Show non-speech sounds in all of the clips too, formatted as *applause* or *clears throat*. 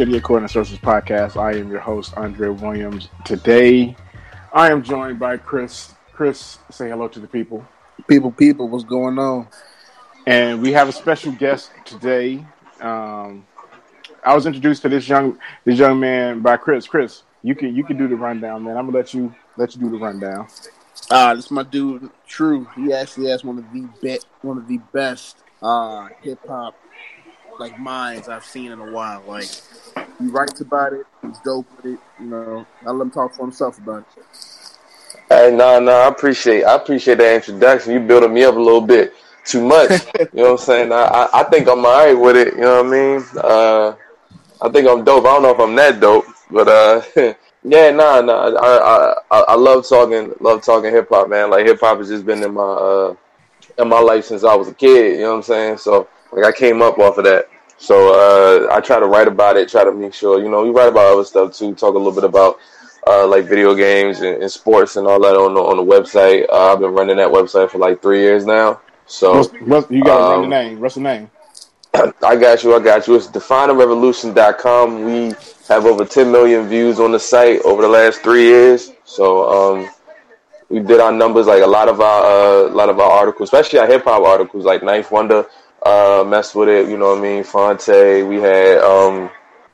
to the According Sources podcast. I am your host, Andre Williams. Today, I am joined by Chris. Chris, say hello to the people. People, people, what's going on? And we have a special guest today. Um, I was introduced to this young this young man by Chris. Chris, you can you can do the rundown, man. I'm gonna let you let you do the rundown. Uh, this is my dude, True. He actually has one of the be- one of the best uh, hip hop like minds I've seen in a while. Like he writes about it, he's dope with it. You know, I let him talk for himself about it. Hey, no, no, I appreciate I appreciate that introduction. You building me up a little bit too much. *laughs* you know what I'm saying? I, I, think I'm all right with it. You know what I mean? Uh, I think I'm dope. I don't know if I'm that dope, but uh, *laughs* yeah, nah, nah. I, I I love talking, love talking hip hop, man. Like hip hop has just been in my uh in my life since I was a kid. You know what I'm saying? So like I came up off of that. So uh, I try to write about it, try to make sure you know we write about other stuff too. Talk a little bit about uh, like video games and, and, sports and all that on the on the website. Uh, I've been running that website for like three years now. So what's, what's, you got to um, the name. What's the name? *clears throat* I got you. I got you. It's definerevolution.com. We have over 10 million views on the site over the last three years. So um, we did our numbers like a lot of our uh, a lot of our articles, especially our hip hop articles, like 9th Wonder uh, messed with it. You know what I mean? Phonte. We had um,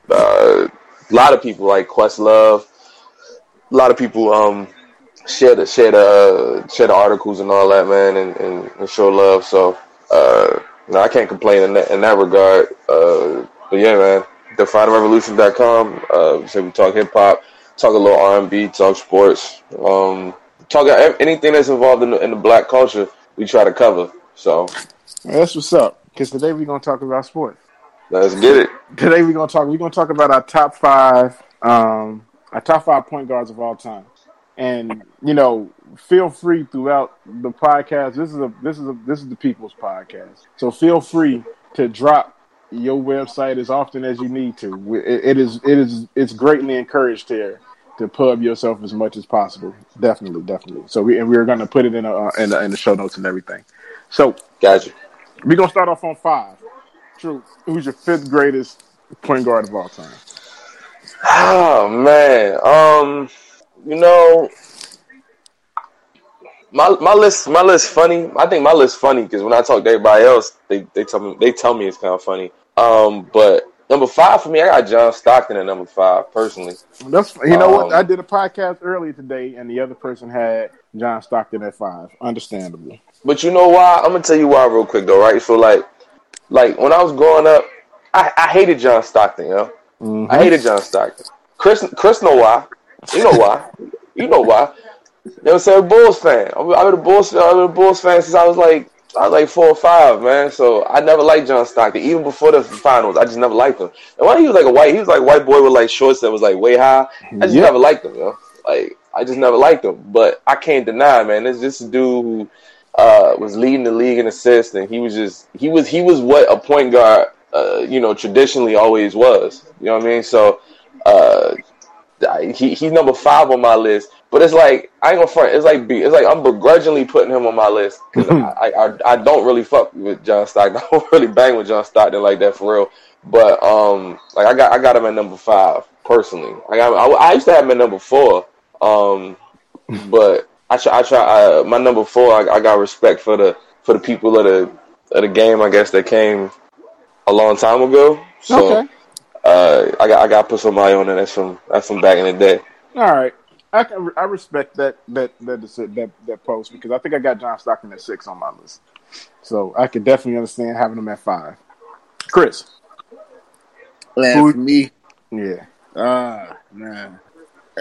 uh, a lot of people like Questlove. A lot of people um, share the share the uh, share the articles and all that, man, and, and, and show love. So. Uh, no, I can't complain in that, in that regard. Uh, but yeah, man, definerevolution.com. Uh, so we talk hip hop, talk a little R and B, talk sports, um, talk anything that's involved in the, in the black culture. We try to cover. So that's what's up. Because today we're gonna talk about sports. Let's get it. Today we're gonna talk. We're gonna talk about our top five, um, our top five point guards of all time. And you know, feel free throughout the podcast. This is a this is a this is the people's podcast. So feel free to drop your website as often as you need to. it, it is it is it's greatly encouraged here to pub yourself as much as possible. Definitely, definitely. So we and we're going to put it in a, in, a, in the show notes and everything. So, gotcha. We're gonna start off on five. True. Who's your fifth greatest point guard of all time? Oh man, um, you know, my my list my list funny. I think my list funny because when I talk to everybody else, they they tell me they tell me it's kind of funny. Um, but number five for me, I got John Stockton at number five personally. That's you know um, what I did a podcast earlier today, and the other person had John Stockton at five. Understandable. But you know why? I'm gonna tell you why real quick though, right? So like, like when I was growing up, I, I hated John Stockton. You know, mm-hmm. I hated John Stockton. Chris Chris know why. You know why. you know why. You know what I'm saying? Bulls fan. I've been a Bulls, I've been a Bulls fan since I was like I was like four or five, man. So I never liked John Stockton, even before the finals. I just never liked him. And why he was like a white, he was like a white boy with like shorts that was like way high. I just yep. never liked him, you know. Like I just never liked him. But I can't deny, man. This this dude who uh, was leading the league in assists, and he was just he was he was what a point guard, uh, you know, traditionally always was. You know what I mean? So uh, he he's number five on my list. But it's like I ain't gonna front. It's like it's like I'm begrudgingly putting him on my list because *laughs* I, I, I don't really fuck with John Stockton. *laughs* I don't really bang with John Stockton like that for real. But um, like I got I got him at number five personally. I got I, I used to have him at number four. Um, but I try I try I, my number four. I, I got respect for the for the people of the of the game. I guess that came a long time ago. So okay. uh, I got I got to put somebody on there that's from that's from back in the day. All right. I can I respect that that that that that post because I think I got John Stockton at six on my list, so I can definitely understand having him at five. Chris, Man, for me, yeah, ah uh, man,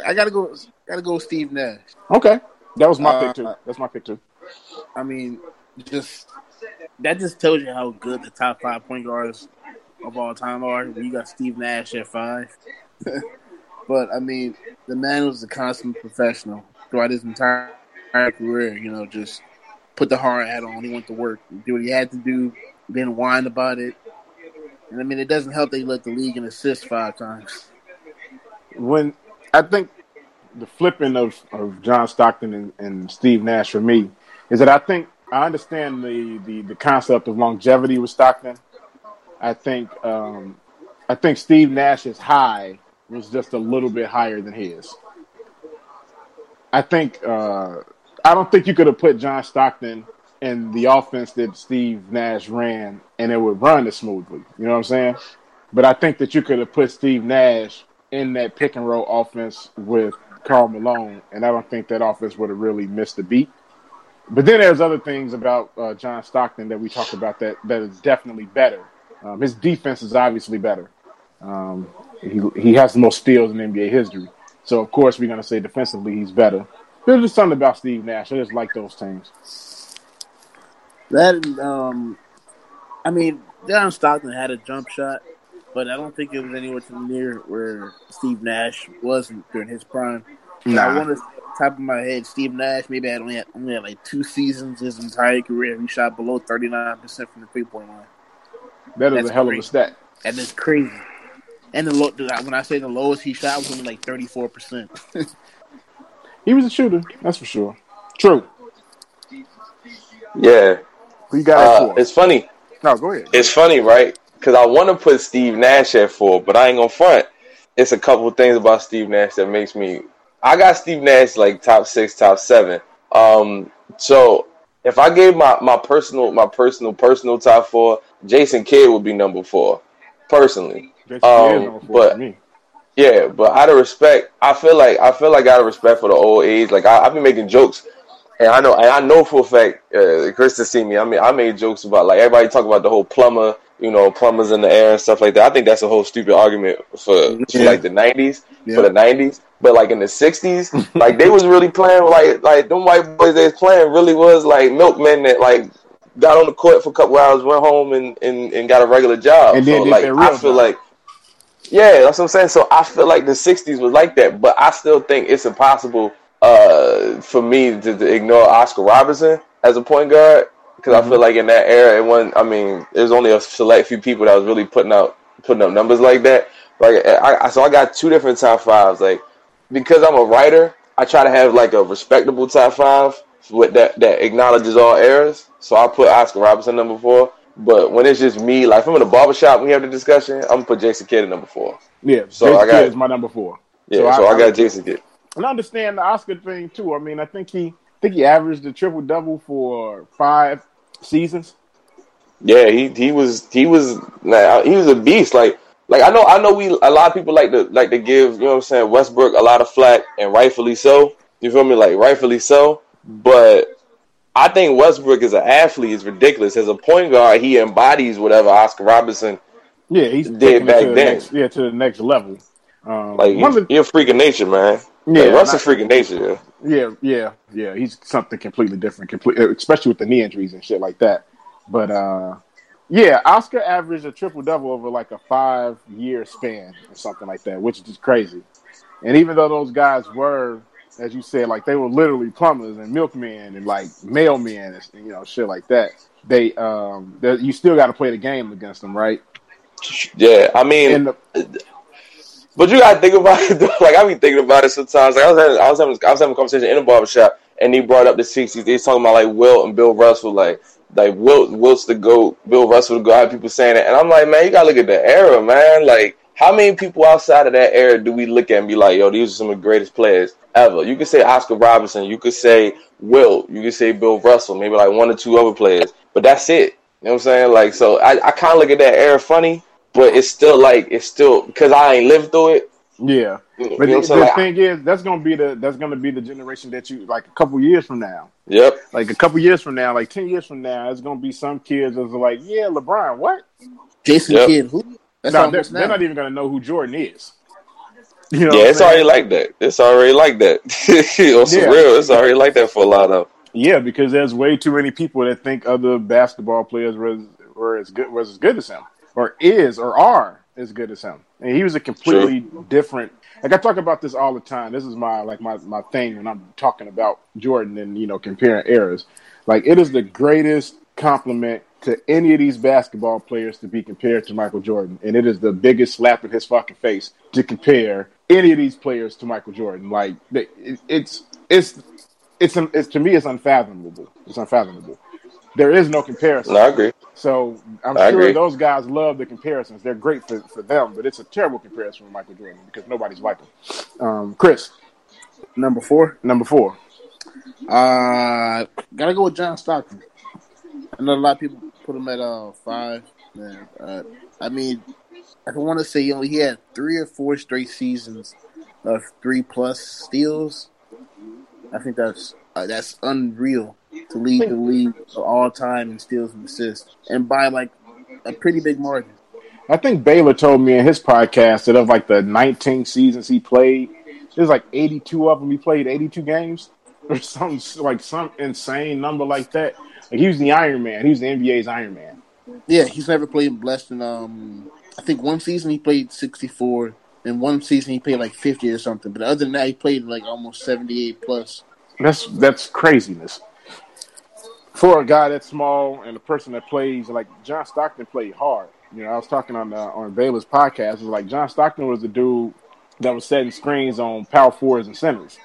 I gotta go. Gotta go, Steve Nash. Okay, that was my uh, pick too. That's my pick too. I mean, just that just tells you how good the top five point guards of all time are. You got Steve Nash at five. *laughs* But I mean, the man was a constant professional throughout his entire, entire career. You know, just put the hard hat on. He went to work, do what he had to do, didn't whine about it. And I mean, it doesn't help that he led the league in assists five times. When I think the flipping of, of John Stockton and, and Steve Nash for me is that I think I understand the, the, the concept of longevity with Stockton. I think um, I think Steve Nash's high was just a little bit higher than his. I think uh, I don't think you could have put John Stockton in the offense that Steve Nash ran and it would run as smoothly. You know what I'm saying? But I think that you could have put Steve Nash in that pick and roll offense with Karl Malone, and I don't think that offense would have really missed a beat. But then there's other things about uh, John Stockton that we talked about that that is definitely better. Um, his defense is obviously better. Um, he he has the most steals in NBA history. So of course we're gonna say defensively he's better. There's just something about Steve Nash. I just like those teams. That um, I mean, John Stockton had a jump shot, but I don't think it was anywhere near where Steve Nash was during his prime. Nah. I want to top of my head, Steve Nash maybe had only had, only had like two seasons his entire career. He shot below thirty nine percent from the three point line. That is That's a hell crazy. of a stat. And it's crazy. And the low, when I say the lowest he shot was only like thirty four percent. *laughs* He was a shooter, that's for sure. True. Yeah. Who you got uh, It's funny. No, go ahead. It's funny, right? Because I want to put Steve Nash at four, but I ain't gonna front. It's a couple things about Steve Nash that makes me. I got Steve Nash like top six, top seven. Um, so if I gave my, my personal, my personal, personal top four, Jason Kidd would be number four, personally. Um, but yeah, but out of respect, I feel like I feel like out of respect for the old age, like I, have been making jokes, and I know and I know for a fact, uh, Chris to see me. I mean, I made jokes about like everybody talk about the whole plumber, you know, plumbers in the air and stuff like that. I think that's a whole stupid argument for, yeah. like the '90s, yeah. for the '90s. But like in the '60s, *laughs* like they was really playing like like them white boys they was playing really was like milkmen that like got on the court for a couple hours, went home and, and, and got a regular job. And so like I feel like yeah, that's what I'm saying. So I feel like the '60s was like that, but I still think it's impossible uh, for me to, to, ignore Oscar Robertson as a point guard because mm-hmm. I feel like in that era, it wasn't. I mean, there's only a select few people that was really putting out putting up numbers like that. Like, I, I, so I got two different top fives. Like, because I'm a writer, I try to have like a respectable top five with that that acknowledges all eras. So I put Oscar Robertson number four. But when it's just me, like if I'm in a barbershop we have the discussion, I'm gonna put Jason Kidd at number four. Yeah, so Jason I got Kidd is my number four. Yeah, so, so I, I, got Jason Kidd. And I understand the Oscar thing too. I mean, I think he think he averaged a triple double for five seasons. Yeah, he he was he was he was a beast. Like like I know I know we a lot of people like to like to give you know what I'm saying Westbrook a lot of flack and rightfully so. You feel me? Like rightfully so. But I think Westbrook as an athlete is ridiculous. As a point guard, he embodies whatever Oscar Robinson yeah, he's did back the then. Next, yeah, to the next level. Um, like he's, the, you're a freak of nature, man. Yeah, like, Russ is freak of nature. Yeah. yeah, yeah, yeah. He's something completely different, complete, especially with the knee injuries and shit like that. But uh, yeah, Oscar averaged a triple double over like a five year span or something like that, which is just crazy. And even though those guys were as you said, like they were literally plumbers and milkmen and like mailmen and you know shit like that. They um, you still got to play the game against them, right? Yeah, I mean, the, but you got to think about it. *laughs* Though. Like I be thinking about it sometimes. Like I was having, I was having, I was having a conversation in a barbershop, and he brought up the '60s. He's talking about like Wilt and Bill Russell, like like Wilt, Wilt's the goat, Bill Russell the goat. Have people saying it, and I'm like, man, you gotta look at the era, man. Like how many people outside of that era do we look at and be like, yo, these are some of the greatest players ever? You could say Oscar Robinson, you could say Wilt, you could say Bill Russell, maybe like one or two other players, but that's it. You know what I'm saying? Like, so I, I kind of look at that era funny, but it's still like it's still because I ain't lived through it. Yeah, you but the, the like, thing is, that's gonna be the that's gonna be the generation that you like a couple years from now. Yep. Like a couple years from now, like ten years from now, it's gonna be some kids that's like, yeah, LeBron, what? Jason yep. Kidd, who? no, they're, they're, not even going to know who Jordan is. *laughs* You know yeah, it's already like that. It's already like that. *laughs* On some yeah. real, it's already like that for a lot of. Yeah, because there's way too many people that think other basketball players were, were as good was as good as him, or is or are as good as him. And he was a completely True. different. Like I talk about this all the time. This is my like my my thing when I'm talking about Jordan and you know comparing eras. Like it is the greatest compliment to any of these basketball players to be compared to Michael Jordan, and it is the biggest slap in his fucking face to compare any of these players to Michael Jordan. Like it's it's it's, it's to me it's unfathomable. It's unfathomable. There is no comparison. No, I agree. So I'm I sure agree. those guys love the comparisons. They're great for, for them, but it's a terrible comparison with Michael Jordan because nobody's like him. Um, Chris, Number four, number four. uh, gotta go with John Stockton. I know a lot of people put him at uh five. Man, uh, I mean, I want to say you know, he had three or four straight seasons of three plus steals. I think that's uh, that's unreal to lead the league of all time in steals and assists, and by like a pretty big margin. I think Baylor told me in his podcast that of like the 19 seasons he played, there's like 82 of them. He played 82 games *laughs* or something like some insane number like that. Like he was the Iron Man. He was the NBA's Iron Man. Yeah, he's never played less than um. I think one season he played sixty four, and one season he played like fifty or something. But other than that, he played like almost seventy eight plus. That's that's craziness. For a guy that's small and a person that plays like John Stockton played hard. You know, I was talking on the, on Baylor's podcast. It was like John Stockton was the dude that was setting screens on power forwards and centers.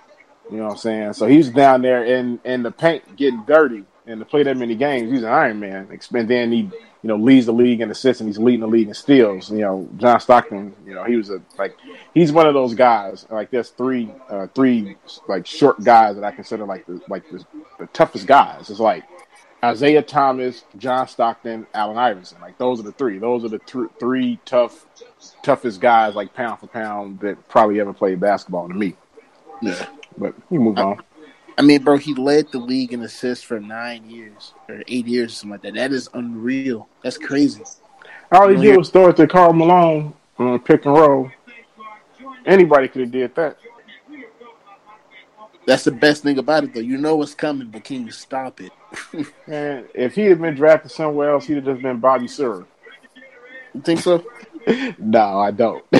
You know what I'm saying? So he's down there in in the paint getting dirty, and to play that many games, he's an Iron Man. And then he, you know, leads the league in assists, and he's leading the league in steals. You know, John Stockton. You know, he was a like he's one of those guys. Like there's three uh, three like short guys that I consider like the like the, the toughest guys. It's like Isiah Thomas, John Stockton, Allen Iverson. Like those are the three. Those are the th- three tough toughest guys, like pound for pound, that probably ever played basketball to me. Yeah, But you move on. I mean, bro, he led the league in assists for nine years or eight years or something like that. That is unreal. That's crazy. All he did was throw it to Karl Malone on pick and roll. Anybody could have did that. That's the best thing about it, though. You know what's coming, but can you stop it? Man, if he had been drafted somewhere else, he'd have just been Bobby Sura. You think so? *laughs* No, I don't. *laughs*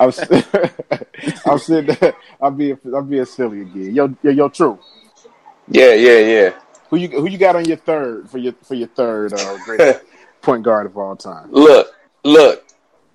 I'm, s- *laughs* I'm sitting. there- I'm being. I'm being silly again. Yo, yo, yo, true. Yeah, yeah, yeah. Who you who you got on your third for your for your third uh, greatest point guard of all time? Look, look,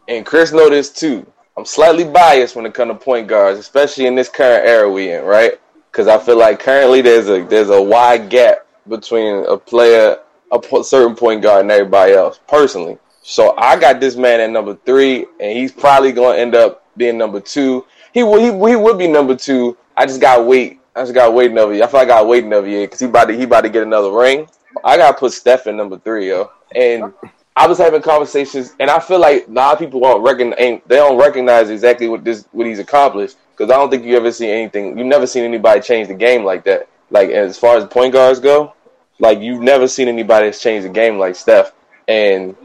and Chris know this too. I'm slightly biased when it comes to point guards, especially in this current era we in, right? Because I feel like currently there's a there's a wide gap between a player, a po- certain point guard, and everybody else. Personally, so I got this man at number three, and he's probably going to end up being number two. He would he, he would be number two. I just got wait. I just got wait another year. I feel like I got wait another year because he about to he about to get another ring. I got to put Steph in number three, yo, and. I was having conversations, and I feel like a lot of people won't recognize. They don't recognize exactly what this what he's accomplished because I don't think you ever seen anything. You've never seen anybody change the game like that. Like as far as point guards go, like you've never seen anybody that's changed the game like Steph. And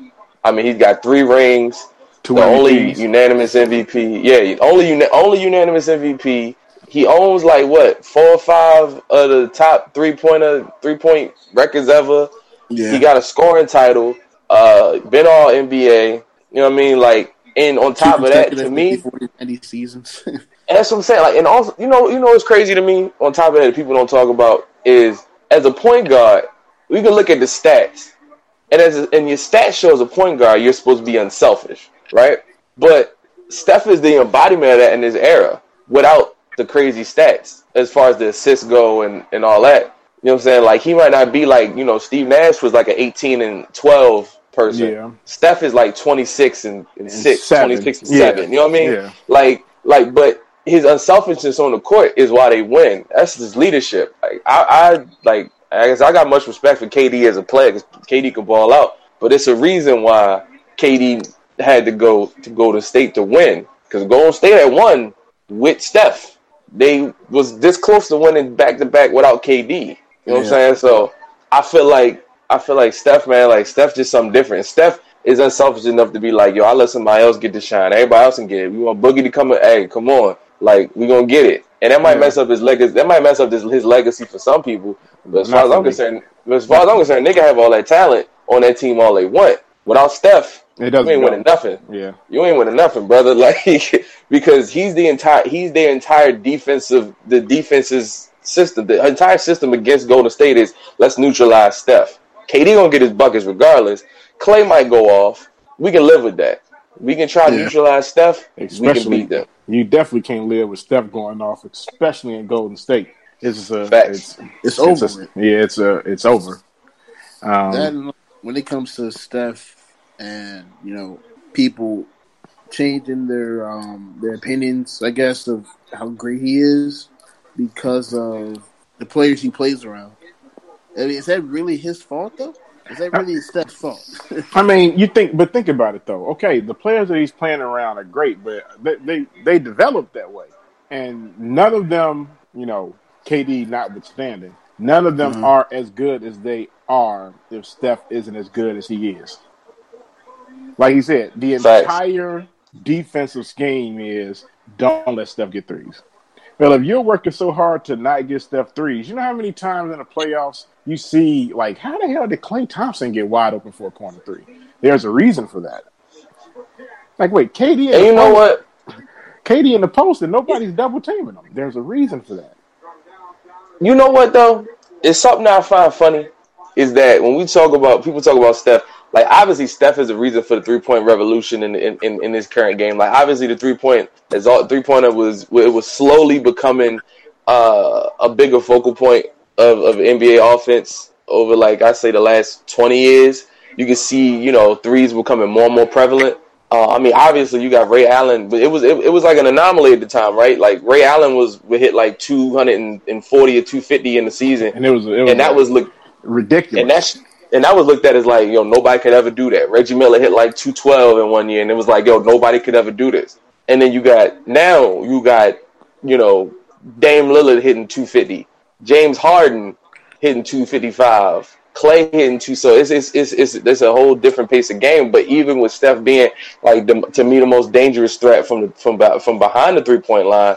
I mean, he's got three rings, Two the only unanimous MVP. Yeah, only only unanimous MVP. He owns like what four or five of the top three pointer three point records ever. Yeah. He got a scoring title. Uh, been all NBA. You know what I mean? Like, and on top of that, to me, 40, 90 seasons. *laughs* and that's what I'm saying. Like, and also, you know, you know, what's crazy to me. On top of that, that people don't talk about is as a point guard, we can look at the stats, and as and your stats show as a point guard, you're supposed to be unselfish, right? But Steph is the embodiment of that in this era, without the crazy stats as far as the assists go and and all that. You know what I'm saying? Like he might not be like you know Steve Nash was like an 18 and 12 person. Yeah. Steph is like 26 and, and, 6, seven. 26 and Yeah. 7. You know what I mean? Yeah. Like, like, but his unselfishness on the court is why they win. That's his leadership. Like, I, I like, I guess I got much respect for KD as a player because KD can ball out, but it's a reason why KD had to go to go to state to win because Golden State had won with Steph. They was this close to winning back to back without KD. You know what I'm saying? So I feel like I feel like Steph, man, like Steph just something different. Steph is unselfish enough to be like, yo, I let somebody else get the shine. Everybody else can get it. We want Boogie to come in. Hey, come on, like we gonna get it. And that might mess up his legacy. That might mess up his, his legacy for some people. But as far as I'm concerned, as far as I'm concerned, they can have all that talent on that team all they want. Without Steph, It you doesn't ain't go. winning nothing Yeah. you ain't winning nothing, brother. *laughs* Like because he's the entire he's their entire defensive the defense's system. The entire system against Golden State is let's neutralize Steph. KD gonna get his buckets regardless. Klay might go off. We can live with that. We can try to Yeah. neutralize Steph. we can Especially, beat them. you definitely can't live with Steph going off, especially in Golden State. It's just a, Facts. it's, it's over. it's a- yeah, it's a, it's over. Um, that, when it comes to Steph and you know people changing their um, their opinions, I guess, of how great he is because of the players he plays around. I mean, is that really his fault though? Is that really Steph's fault? *laughs* I mean, you think, but think about it though. Okay, the players that he's playing around are great, but they they, they developed that way, and none of them, you know, KD notwithstanding, none of them mm-hmm. are as good as they are if Steph isn't as good as he is. Like he said, the entire defensive scheme is don't let Steph get threes. Well, if you're working so hard to not get Steph threes, you know how many times in the playoffs you see like, how the hell did Klay Thompson get wide open for a corner three? There's a reason for that. Like, wait, KD. And you know what? KD in the post and nobody's double teaming them. There's a reason for that. You know what though? It's something I find funny is that when we talk about people talk about Steph, like obviously Steph is the reason for the three point revolution in, in, in, in this current game. Like obviously the three point as all three pointer was it was slowly becoming uh, a bigger focal point of, of NBA offense over like I say the last twenty years. You can see you know threes becoming more and more prevalent. Uh, I mean, obviously you got Ray Allen, but it was it, it was like an anomaly at the time, right? Like Ray Allen was would hit like two hundred and forty or two fifty in the season, and it was, it was and that was look ridiculous. And that's and that was looked at as like, yo, nobody could ever do that. Reggie Miller hit like 212 in one year, and it was like, yo, nobody could ever do this. And then you got now you got, you know, Dame Lillard hitting 250, James Harden hitting 255, Klay hitting two. So it's it's it's it's, it's a whole different pace of game. But even with Steph being like the, to me the most dangerous threat from the from from behind the three point line,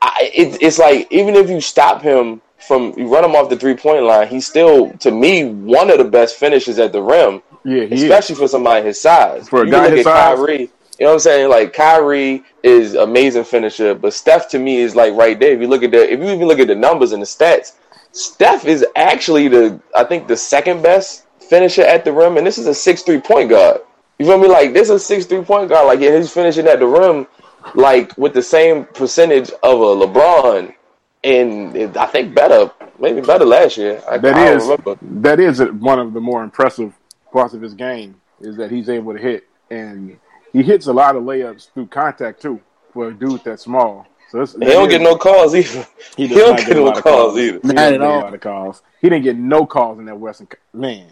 I, it, it's like even if you stop him from you run him off the three point line, he's still to me one of the best finishes at the rim. Yeah, especially is. for somebody his size. For a you guy his size, Kyrie, you know what I'm saying? Like Kyrie is amazing finisher, but Steph to me is like right there. If you look at the, if you even look at the numbers and the stats, Steph is actually the I think the second best finisher at the rim, and this is a six three point guard. You feel me? Like this is a six three point guard. Like yeah, he's finishing at the rim, like with the same percentage of a LeBron and I think better, maybe better last year. I, that I is, that is one of the more impressive parts of his game is that he's able to hit, and he hits a lot of layups through contact too for a dude that's small. So he don't get no calls either. *laughs* He, he don't get, get no calls, calls, either. Not at all. calls. He didn't get no calls in that Western. Man,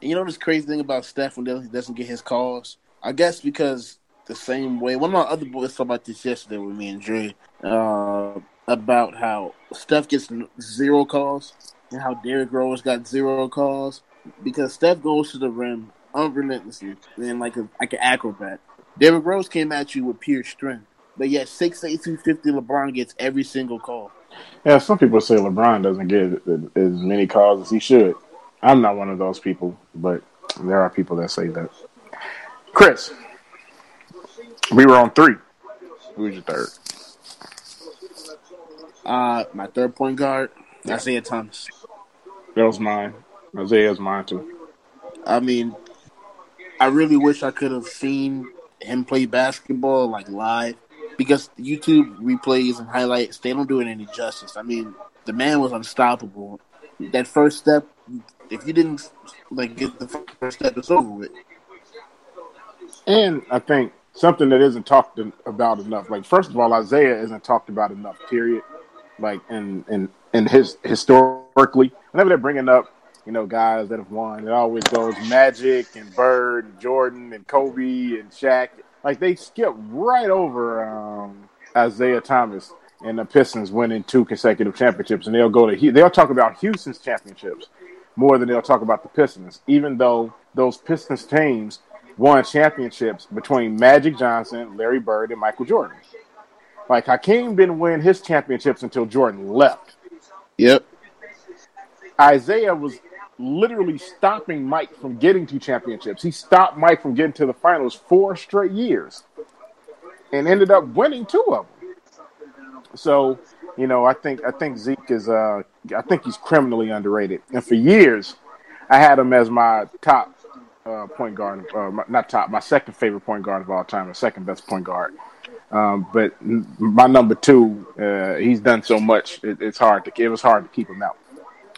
you know this crazy thing about Steph when he doesn't get his calls. I guess because the same way. One of my other boys talked about this yesterday with me and Dre. Uh, about how Steph gets zero calls and how Derrick Rose got zero calls because Steph goes to the rim unrelentlessly and like a like an acrobat. Derrick Rose came at you with pure strength, but yet six eight two fifty LeBron gets every single call. Yeah, some people say LeBron doesn't get as many calls as he should. I'm not one of those people, but there are people that say that. Chris, we were on three. Who's your third? Uh, my third point guard, Isiah Thomas. That was mine. Isiah's mine too. I mean, I really wish I could have seen him play basketball like live because YouTube replays and highlights they don't do it any justice. I mean, the man was unstoppable. That first step, if you didn't like get the first step, it's over with. And I think something that isn't talked about enough. Like first of all, Isiah isn't talked about enough. Period like in in in his historically, whenever they're bringing up you know guys that have won, it always goes Magic and Bird and Jordan and Kobe and Shaq. Like they skip right over um, Isiah Thomas and the Pistons winning two consecutive championships, and they'll go to they'll talk about Houston's championships more than they'll talk about the Pistons, even though those Pistons teams won championships between Magic Johnson, Larry Bird, and Michael Jordan. Like Hakeem didn't win his championships until Jordan left. Yep. Isiah was literally stopping Mike from getting to championships. He stopped Mike from getting to the finals four straight years and ended up winning two of them. So, you know, I think I think Zeke is uh I think he's criminally underrated. And for years I had him as my top uh, point guard, uh, not top, my second favorite point guard of all time, the second best point guard. Um, but my number two, uh, he's done so much. It, it's hard to. It was hard to keep him out.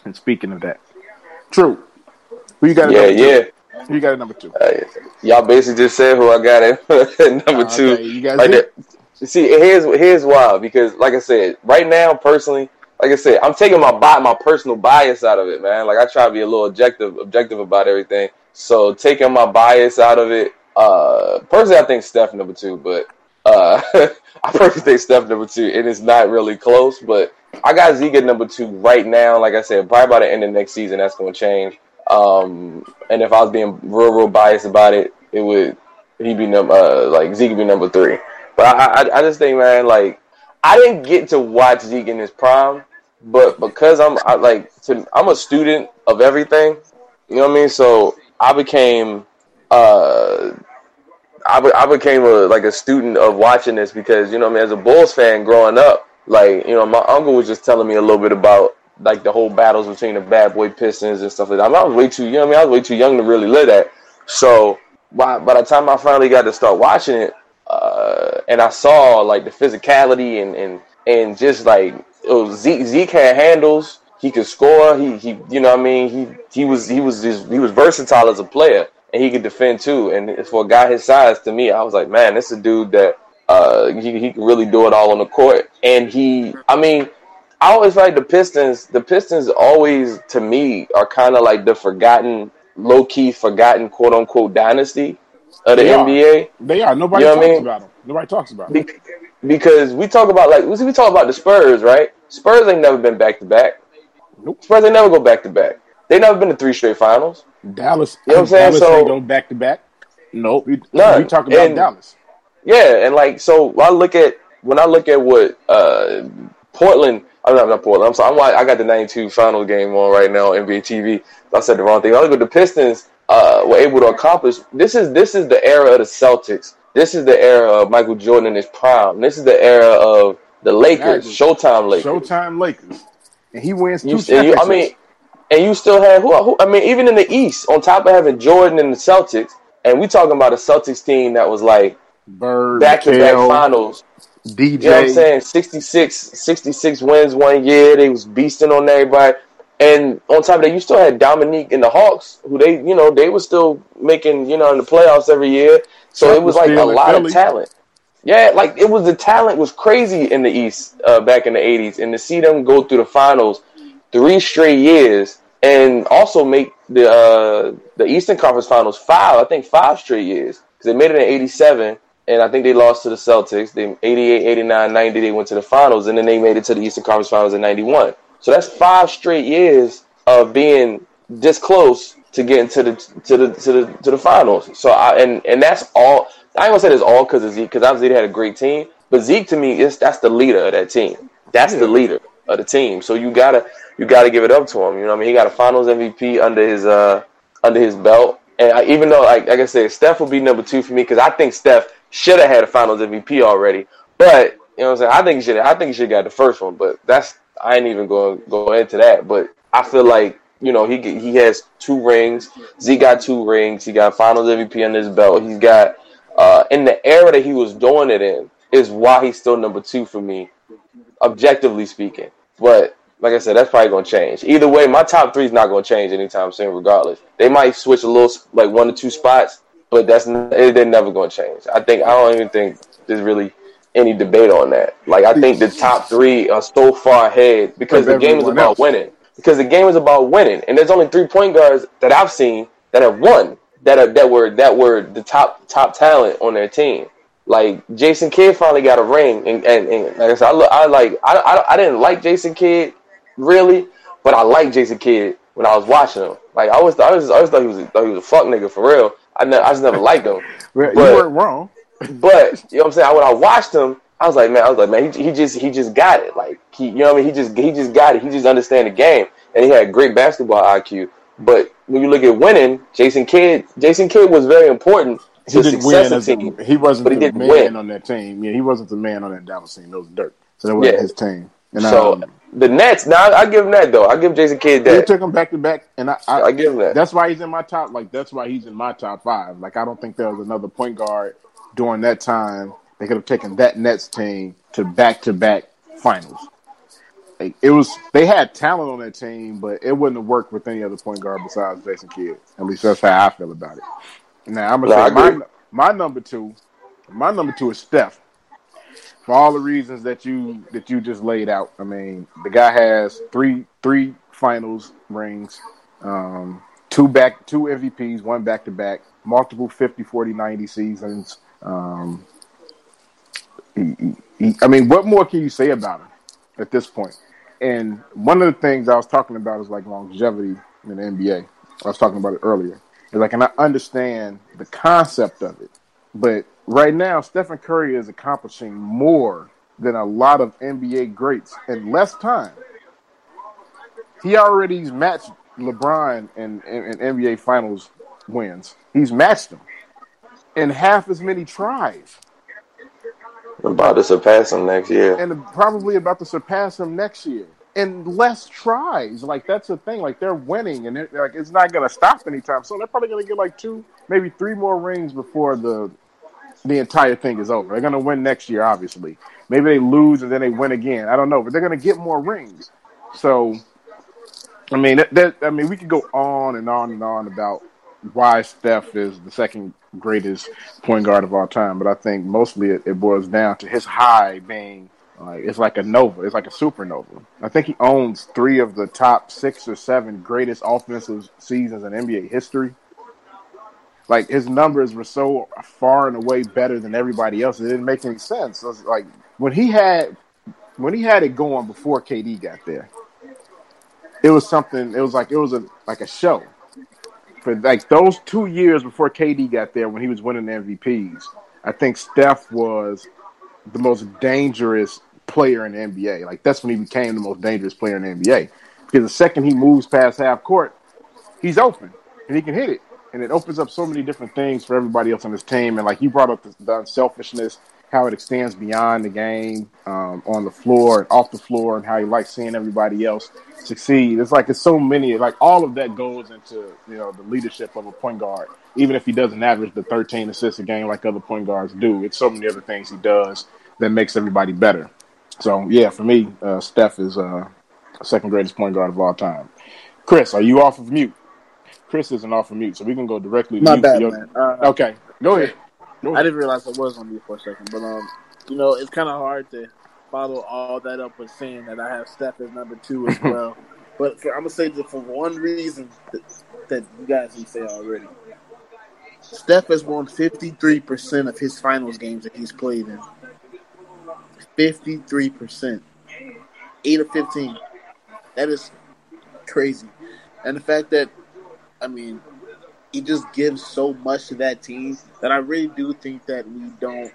And speaking of that, true. Who you got? Yeah, yeah. Who you got at number two? Uh, y'all basically just said who I got at *laughs* number uh, two. Okay. You guys right See, here's here's why because, like I said, right now, personally, like I said, I'm taking my my personal bias out of it, man. Like I try to be a little objective objective about everything. So taking my bias out of it, uh, personally, I think Steph number two, but uh, *laughs* I personally Steph number two, and it's not really close. But I got Zeke number two right now. Like I said, probably by the end of next season, that's going to change. Um, and if I was being real, real biased about it, it would he'd be number uh, like Zeke be number three. But I, I, I just think, man, like I didn't get to watch Zeke in his prime, but because I'm I, like to, I'm a student of everything, you know what I mean. So I became uh I, be, I became a like a student of watching this because you know I mean as a Bulls fan growing up, like you know my uncle was just telling me a little bit about like the whole battles between the bad boy Pistons and stuff like that. I, mean, I was way too you know I mean I was way too young to really live that. So by by the time I finally got to start watching it, uh, and I saw like the physicality and and and just like was, Zeke, Zeke had handles. He could score. He he you know what I mean he he was he was just, he was versatile as a player and he could defend too. And for a guy his size, to me, I was like, man, this is a dude that uh, he he can really do it all on the court. And he, I mean, I always like the Pistons. The Pistons always, to me, are kind of like the forgotten, low key forgotten, quote unquote dynasty of the they NBA. Are. They are. Nobody you know talks I mean? about them. Nobody talks about them. because we talk about like we talk about the Spurs, right? Spurs ain't never been back to back. Spurs ain't never go back to back. They never been to three straight finals. Dallas, you know what I'm saying? Dallas so go back to back. Nope. We, none. we talk about and, Dallas. Yeah, and like so, I look at when I look at what uh, Portland. I'm not, not Portland. I'm sorry. I'm, I got the '92 final game on right now NBA TV. I said the wrong thing. I look at the Pistons uh, were able to accomplish. This is this is the era of the Celtics. This is the era of Michael Jordan in his prime. This is the era of the Lakers, Showtime Lakers. Showtime Lakers, and he wins two you, championships. I mean, and you still had who, who? I mean, even in the East, on top of having Jordan and the Celtics, and we talking about a Celtics team that was like Bird, back to back finals. DJ, you know what I'm saying? 66, 66 wins one year. They was beasting on everybody. And on top of that, you still had Dominique and the Hawks, who they, you know, they were still making, you know, in the playoffs every year. So it was like a lot Philly. of talent. Yeah, like it was the talent was crazy in the East uh, back in the '80s, and to see them go through the finals three straight years and also make the uh, the Eastern Conference Finals five, I think five straight years because they made it in '87 and I think they lost to the Celtics. They 88, 89, 90 they went to the finals and then they made it to the Eastern Conference Finals in 91. So that's five straight years of being this close to getting to the to the to the to the finals. So I and and that's all. I ain't gonna say it's all because of Zeke because obviously they had a great team, but Zeke to me is that's the leader of that team. That's the leader of the team. So you gotta you got to give it up to him. You know, what I mean, he got a Finals MVP under his uh under his belt, and I, even though, like, like I said, Steph will be number two for me because I think Steph should have had a Finals MVP already. But you know, what I'm saying, I think he should. I think he should got the first one. But that's I ain't even going to go into that. But I feel like you know he he has two rings. Z got two rings. He got Finals MVP under his belt. He's got uh, in the era that he was doing it in is why he's still number two for me, objectively speaking. But like I said, that's probably gonna change. Either way, my top three is not gonna change anytime soon. Regardless, they might switch a little, like one or two spots, but that's they're never gonna change. I think I don't even think there's really any debate on that. Like I think the top three are so far ahead because the game is about else. winning. Because the game is about winning, and there's only three point guards that I've seen that have won that are, that were that were the top top talent on their team. Like Jason Kidd finally got a ring, and, and, and like I said, I, I like I, I I didn't like Jason Kidd really, but I like Jason Kidd when I was watching him. Like I always, I always, I always thought he was, thought he was a fuck nigga for real. I, ne- I just never liked him. *laughs* you weren't wrong. *laughs* but you know what I'm saying? When I watched him, I was like, man, I was like, man, he, he just, he just got it. Like he, you know what I mean? He just, he just got it. He just understand the game, and he had great basketball IQ. But when you look at winning, Jason Kidd, Jason Kidd was very important he didn't win as team, a, he wasn't the man win. on that team. Yeah, he wasn't the man on that Dallas team. That was Dirk. So that wasn't yeah. his team. And so um, the Nets. Now I, give him that though. I give Jason Kidd that. They took him back to back, and I, I, I give him that. That's why he's in my top. Like that's why he's in my top five. Like I don't think there was another point guard during that time. They could have taken that Nets team to back to back finals. like, it was they had talent on that team, but it wouldn't have worked with any other point guard besides Jason Kidd. At least that's how I feel about it. Now I'm gonna No, say my, my number two, my number two is Steph. For all the reasons that you that you just laid out. I mean, the guy has three three finals rings, um, two back two MVPs, one back to back, multiple 50, 40, 90 seasons. Um, he, he, he, I mean, what more can you say about him at this point? And one of the things I was talking about is like longevity in the NBA. I was talking about it earlier. Is like, and I understand the concept of it, but right now, Stephen Curry is accomplishing more than a lot of NBA greats in less time. He already's matched LeBron in, in, in NBA Finals wins. He's matched him in half as many tries About to surpass him next year. and probably about to surpass him next year in less tries. Like that's the thing. Like they're winning, and it, like it's not going to stop anytime soon. They're probably going to get like two, maybe three more rings before the the entire thing is over. They're going to win next year, obviously. Maybe they lose and then they win again. I don't know, but they're going to get more rings. So, I mean, that, that I mean, we could go on and on and on about why Steph is the second greatest point guard of all time, but I think mostly it, it boils down to his high being like it's like a nova, it's like a supernova. I think he owns three of the top six or seven greatest offensive seasons in NBA history. Like his numbers were so far and away better than everybody else, it didn't make any sense. It was like when he had when he had it going before KD got there, it was something. It was like it was a like a show for like those two years before KD got there when he was winning MVPs. I think Steph was the most dangerous player in the NBA. Like that's when he became the most dangerous player in the NBA. Because the second he moves past half court, he's open and he can hit it. And it opens up so many different things for everybody else on his team. And like you brought up the, the unselfishness, how it extends beyond the game, um, on the floor and off the floor, and how he likes seeing everybody else succeed. It's like it's so many. Like all of that goes into you know the leadership of a point guard. Even if he doesn't average the 13 assists a game like other point guards do, it's so many other things he does that makes everybody better. So yeah, for me, uh, Steph is uh, second greatest point guard of all time. Chris, are you off of mute? Chris isn't off of mute, so we can go directly. My you bad, your- man. Uh, Okay, go ahead. Go I didn't realize I was on mute for a second, but um, you know, it's kind of hard to follow all that up with saying that I have Steph as number two as *laughs* well. but for, I'm gonna say that for one reason that, that you guys can say already, Steph has won 53 percent of his finals games that he's played in. 53 percent, eight of 15. That is crazy, and the fact that, I mean, he just gives so much to that team that I really do think that we don't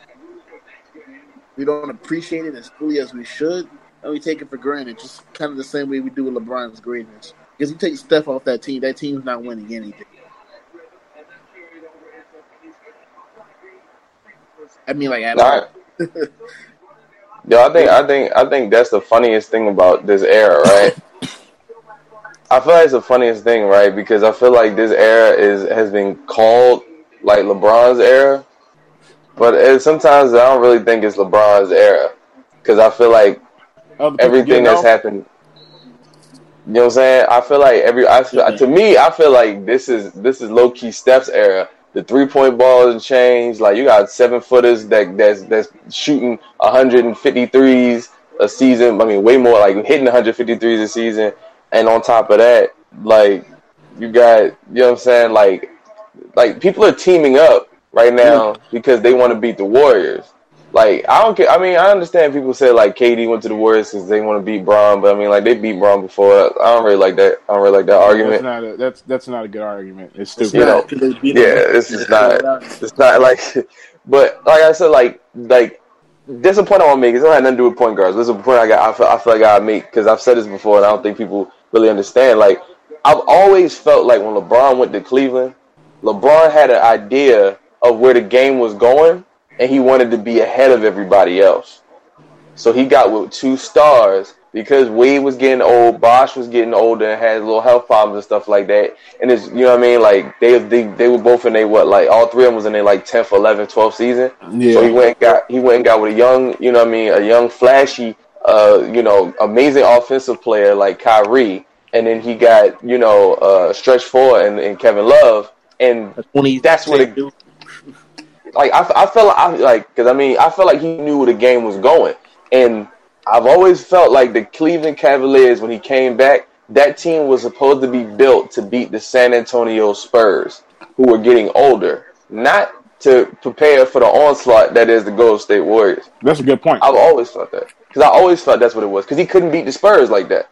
we don't appreciate it as fully as we should, and we take it for granted, just kind of the same way we do with LeBron's greatness. Because you take Steph off that team, that team's not winning anything. I mean, like at all. Yo, I think *laughs* I think I think that's the funniest thing about this era, right? *laughs* I feel like it's the funniest thing, right? Because I feel like this era is has been called like LeBron's era, but it, sometimes I don't really think it's LeBron's era because I feel like Other everything that's happened. You know what I'm saying? I feel like every I feel, to me, I feel like this is this is low key Steph's era. The three point ball has changed. Like you got seven footers that that's that's shooting 153s a season. I mean, way more like hitting 153s a season. And on top of that, like you got you know what I'm saying? Like like people are teaming up right now mm. because they want to beat the Warriors. Like I don't care. I mean, I understand people say like KD went to the Warriors because they want to beat Bron, but I mean, like they beat Bron before. I don't really like that. I don't really like that That's argument. not a that's that's not a good argument. It's It's stupid. You know, not 'cause they beat yeah, it's just not. It's not like, *laughs* but like I said, like like this is a point I want to make. It don't have nothing to do with point guards. This is a point I got. I feel, I feel like I gotta make because I've said this before, and I don't think people really understand. Like I've always felt like when LeBron went to Cleveland, LeBron had an idea of where the game was going, and he wanted to be ahead of everybody else. So he got with two stars because Wade was getting old, Bosh was getting older, and had little health problems and stuff like that. And it's you know what I mean, like they they, they were both in their what like all three of them was in their like 10th, 11th, 12th season. Yeah. So he went and got he went and got with a young, you know what I mean, a young flashy uh, you know, amazing offensive player like Kyrie, and then he got you know uh, stretch four and, and Kevin Love, and that's what it. Like I, I felt like, I, like because I mean I felt like he knew where the game was going, and I've always felt like the Cleveland Cavaliers when he came back, that team was supposed to be built to beat the San Antonio Spurs, who were getting older, not to prepare for the onslaught that is the Golden State Warriors. That's a good point. I've always thought that because I always felt that's what it was because he couldn't beat the Spurs like that.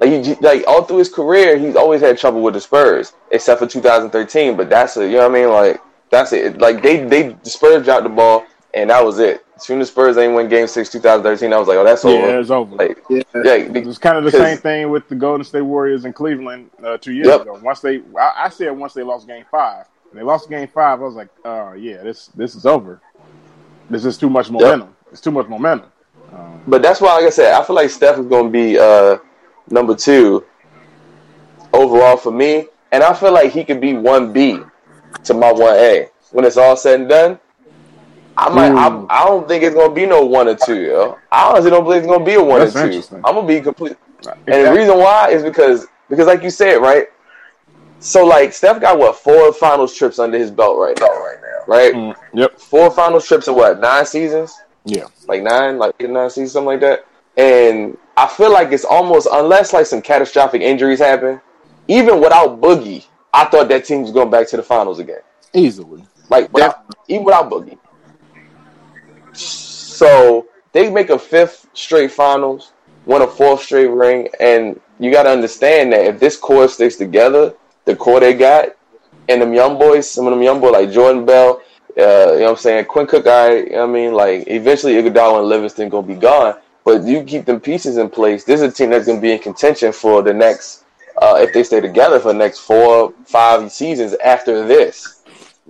Like he, like all through his career, he's always had trouble with the Spurs, except for 2013. But that's it. You know what I mean? Like that's it. Like they they the Spurs dropped the ball, and that was it. As soon as Spurs ain't win Game Six, 2013, I was like, oh, that's over. Yeah, it's over. Like, Yeah. yeah, It was kind of the same thing with the Golden State Warriors in Cleveland uh, two years Yep. ago. Once they, I, I said once they lost Game Five, when they lost Game Five, I was like, oh yeah, this this is over. This is too much momentum. It's too much momentum. Um, But that's why, like I said, I feel like Steph is going to be uh, number two overall for me, and I feel like he could be one B to my one A when it's all said and done. I might. I, I don't think it's going to be no one or two. Yo. I honestly don't believe it's going to be a one That's or two. I'm gonna be complete. And the reason why is because because like you said, right? So like Steph got what four finals trips under his belt right now, right now, right? Mm, yep. Four finals trips in what nine seasons? Yeah. like nine, like eight or nine seasons, something like that. And I feel like it's almost unless like some catastrophic injuries happen, even without Boogie, I thought that team was going back to the finals again. Easily. Like without, even without Boogie. So they make a fifth straight finals, win a fourth straight ring, and you got to understand that if this core sticks together, the core they got, and them young boys, some of them young boys like Jordan Bell, uh, you know what I'm saying, Quinn Cook, I, you know what I mean, like eventually Iguodala and Livingston gonna be gone, but you keep them pieces in place. This is a team that's gonna be in contention for the next, uh, if they stay together for the next four, five seasons after this.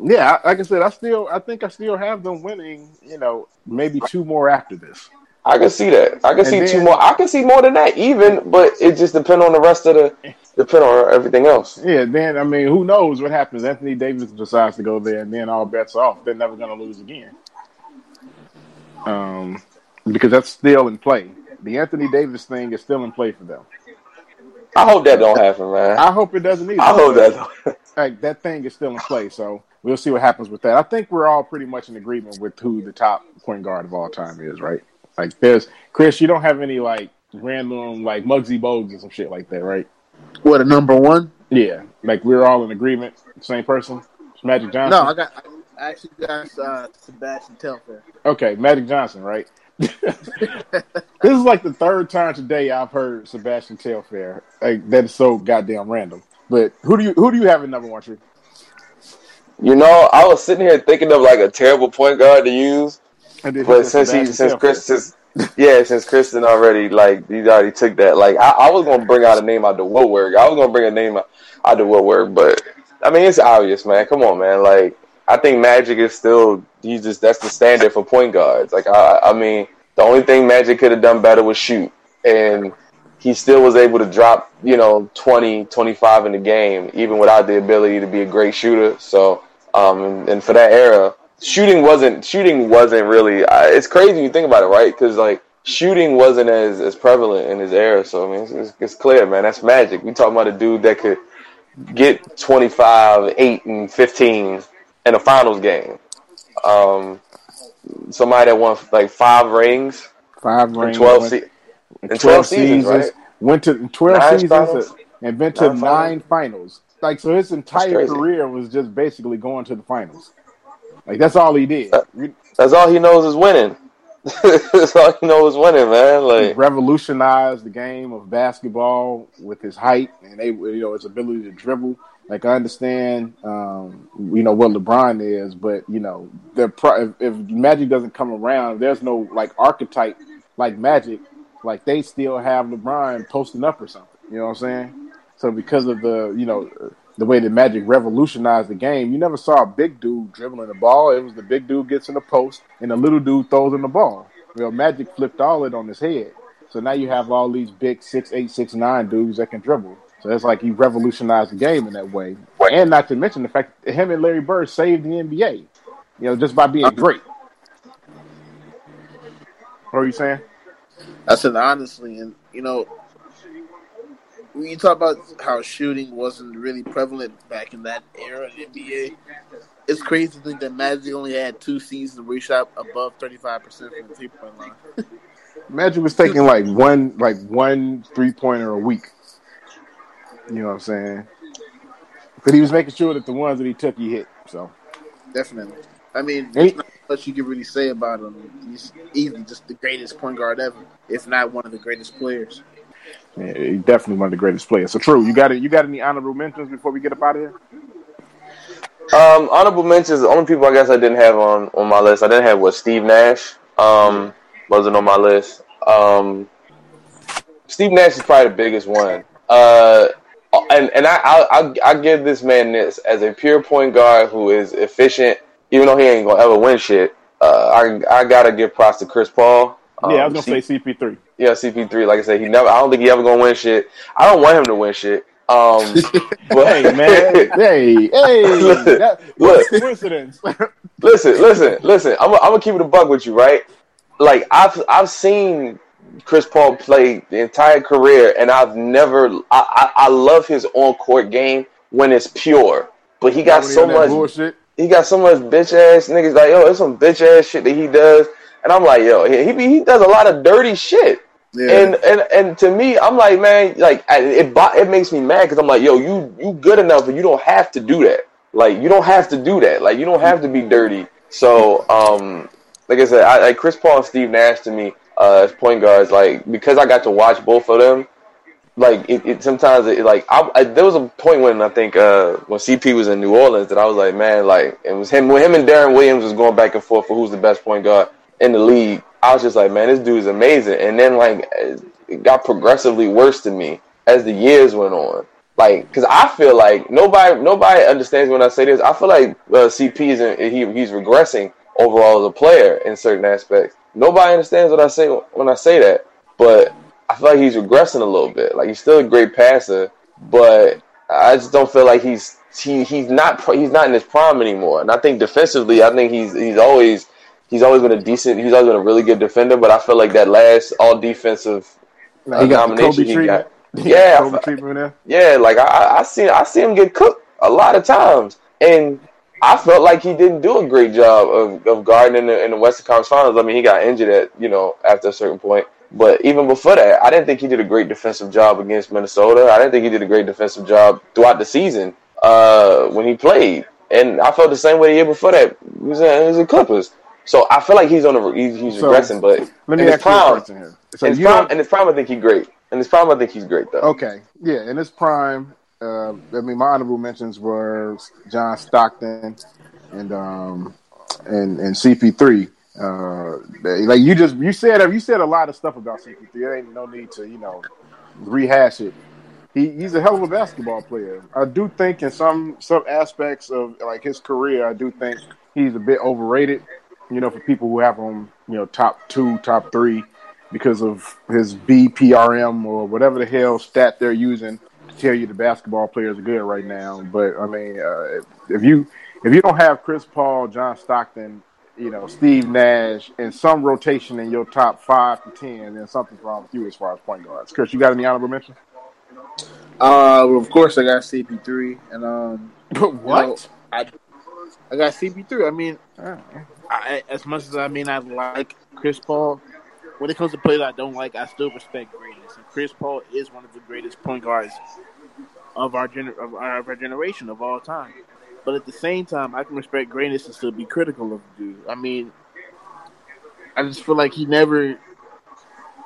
Yeah, like I said, I still, I think I still have them winning. You know, maybe two more after this. I can see that. I can And see two more. I can see more than that, even. But it just depends on the rest of the, depend on everything else. Yeah, then I mean, who knows what happens? Anthony Davis decides to go there, and then all bets are off. They're never going to lose again. Um, because that's still in play. The Anthony Davis thing is still in play for them. I hope that don't happen, man. I hope it doesn't either. I hope that. Don't. *laughs* like that thing is still in play. So we'll see what happens with that. I think we're all pretty much in agreement with who the top point guard of all time is, right? Like there's Chris, you don't have any like random like Muggsy Bogues and some shit like that, right? What a number one? Yeah, like we're all in agreement. Same person, It's Magic Johnson. No, I got. I actually got uh, Sebastian Telfair. Okay, Magic Johnson, right? *laughs* this is like the third time today I've heard Sebastian Telfair. Like that is so goddamn random. But who do you who do you have in number one? Tree? You know, I was sitting here thinking of like a terrible point guard to use, And then but since he, since Chris, since, yeah, since Kristen already like he already took that. Like I, I was gonna bring out a name out the woodwork. I was gonna bring a name out, the woodwork, but I mean it's obvious, man. Come on, man. Like I think Magic is still he's just that's the standard for point guards. Like I, I mean the only thing Magic could have done better was shoot, and he still was able to drop you know 20, 25 in the game even without the ability to be a great shooter. So um and, and for that era shooting wasn't shooting wasn't really. Uh, it's crazy you think about it, right? Because like shooting wasn't as as prevalent in his era. So I mean, it's, it's, it's clear, man. That's magic. We talking about a dude that could get 25, 8, and 15 in a finals game. Um, somebody that won like five rings five in rings, 12, went- se- in 12 seasons, right? Went to twelve Nine seasons finals? and been to Nine nine finals. Like so, his entire career was just basically going to the finals. Like that's all he did. That's all he knows is winning. *laughs* That's all he knows is winning, man. Like revolutionized the game of basketball with his height and they, you know, his ability to dribble. Like I understand, um, you know what LeBron is, but you know, pro- if, if Magic doesn't come around, there's no like archetype like Magic. Like they still have LeBron posting up or something. You know what I'm saying? So because of the, you know, the way that Magic revolutionized the game, you never saw a big dude dribbling the ball. It was the big dude gets in the post and the little dude throws in the ball. Well, Magic flipped all it on his head. So now you have all these big six eight, six nine dudes that can dribble. So it's like he revolutionized the game in that way. And not to mention the fact that him and Larry Bird saved the NBA. You know, just by being great. What are you saying? I said honestly, and you know, when you talk about how shooting wasn't really prevalent back in that era in the NBA, it's crazy to think that Magic only had two seasons where he shot above thirty five percent from the three point line. *laughs* Magic was taking like one like one three pointer a week. You know what I'm saying? But he was making sure that the ones that he took, he hit. So definitely. I mean, there's not much you can really say about him. He's easily just the greatest point guard ever, if not one of the greatest players. Yeah, he's definitely one of the greatest players. So true. You got it. You got any honorable mentions before we get up out of here? Um, honorable mentions. The only people I guess I didn't have on on my list. I didn't have what Steve Nash. Um, wasn't on my list. Um, Steve Nash is probably the biggest one. Uh, and and I I I give this man this as a pure point guard who is efficient, even though he ain't gonna ever win shit. Uh, I I gotta give props to Chris Paul. Um, yeah, I was gonna C- say CP3. Yeah, CP3. Like I said, he never. I don't think he ever gonna win shit. I don't want him to win shit. Um, *laughs* but hey man, *laughs* hey, hey, that, look, coincidence. listen, listen, listen. I'm, I'm gonna keep it a bug with you, right? Like I've I've seen Chris Paul play the entire career, and I've never. I I, I love his on court game when it's pure, but he got so much bullshit. He got so much bitch ass niggas like yo. It's some bitch ass shit that he does, and I'm like yo. He he, he does a lot of dirty shit. Yeah. And and and to me, I'm like, man, like it it makes me mad because I'm like, yo, you you good enough, and you don't have to do that. Like you don't have to do that. Like you don't have to be dirty. So, um, like I said, I, like Chris Paul and Steve Nash to me uh, as point guards, like because I got to watch both of them. Like it, it sometimes it like I, I, there was a point when I think uh, when CP was in New Orleans that I was like, man, like it was him when him and Deron Williams was going back and forth for who's the best point guard in the league. I was just like, man, this dude's amazing. And then like it got progressively worse to me as the years went on. Like, cause I feel like nobody nobody understands when I say this. I feel like uh, CP is he he's regressing overall as a player in certain aspects. Nobody understands what I say when I say that, but I feel like he's regressing a little bit. Like he's still a great passer, but I just don't feel like he's he he's not he's not in his prime anymore. And I think defensively, I think he's he's always he's always been a decent. He's always been a really good defender. But I feel like that last all defensive uh, he nomination *laughs* he got. Yeah, yeah, like I, I see, I see him get cooked a lot of times, and I felt like he didn't do a great job of, of guarding in the, in the Western Conference Finals. I mean, he got injured at you know after a certain point, but even before that, I didn't think he did a great defensive job against Minnesota. I didn't think he did a great defensive job throughout the season uh, when he played, and I felt the same way the year before that. He was in, he was in Clippers. So I feel like he's on a he's, he's so, regressing, but let me in his prime, here. So in his prime, in his prime, I think he's great. In his prime, I think he's great though. Okay, yeah, in his prime, uh, I mean, my honorable mentions were John Stockton and um and and CP3. Uh, like you just you said you said a lot of stuff about CP3. There ain't no need to you know rehash it. He, he's a hell of a basketball player. I do think in some some aspects of like his career, I do think he's a bit overrated you know, for people who have him, you know, top two, top three, because of his BPRM or whatever the hell stat they're using to tell you the basketball players are good right now. But I mean, uh, if you if you don't have Chris Paul, John Stockton, you know, Steve Nash, and some rotation in your top five to ten, then something's wrong with you as far as point guards. Chris, you got any honorable mention? Uh, well, of course I got CP3, and um, but *laughs* what? You know, I I got CP3. I mean, oh. I, as much as I may not like Chris Paul, when it comes to players I don't like, I still respect greatness. And Chris Paul is one of the greatest point guards of our gener- of our, of our generation of all time. But at the same time, I can respect greatness and still be critical of the dude. I mean, I just feel like he never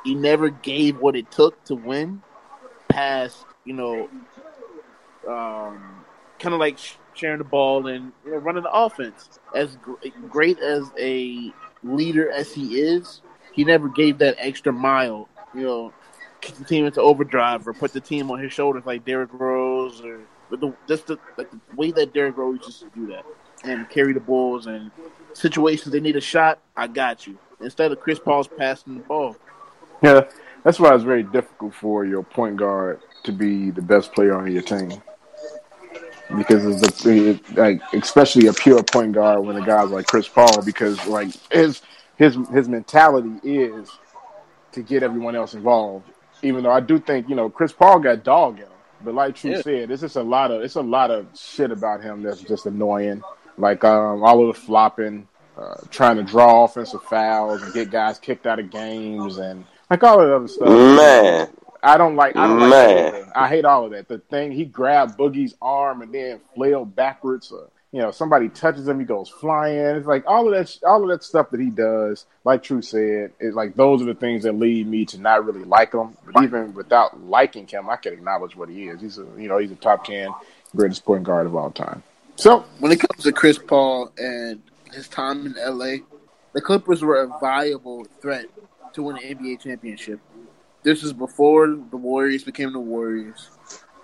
he never gave what it took to win past, you know, um, kind of like sharing the ball and you know, running the offense. As gr- great as a leader as he is, he never gave that extra mile. You know, kick the team into overdrive or put the team on his shoulders like Derrick Rose or the, just the, like the way that Derrick Rose used to do that and carry the Bulls and situations they need a shot. I got you. Instead of Chris Paul's passing the ball. Yeah, that's why it's very difficult for your point guard to be the best player on your team because of the like especially a pure point guard when a guy's like Chris Paul because like his his his mentality is to get everyone else involved. Even though I do think you know Chris Paul got dog in him, but like True yeah. said, it's just a lot of it's a lot of shit about him that's just annoying. Like um, all of the flopping, uh, trying to draw offensive fouls and get guys kicked out of games, and like all of the other stuff. Man, I don't like. I don't Man. like. I hate all of that. The thing he grabbed Boogie's arm and then flailed backwards. Or, you know, somebody touches him, he goes flying. It's like all of that, all of that stuff that he does. Like True said, it's like those are the things that lead me to not really like him. But even without liking him, I can acknowledge what he is. He's a, you know, he's a top ten greatest point guard of all time. So when it comes to Chris Paul and his time in LA, the Clippers were a viable threat to win an NBA championship. This is before the Warriors became the Warriors,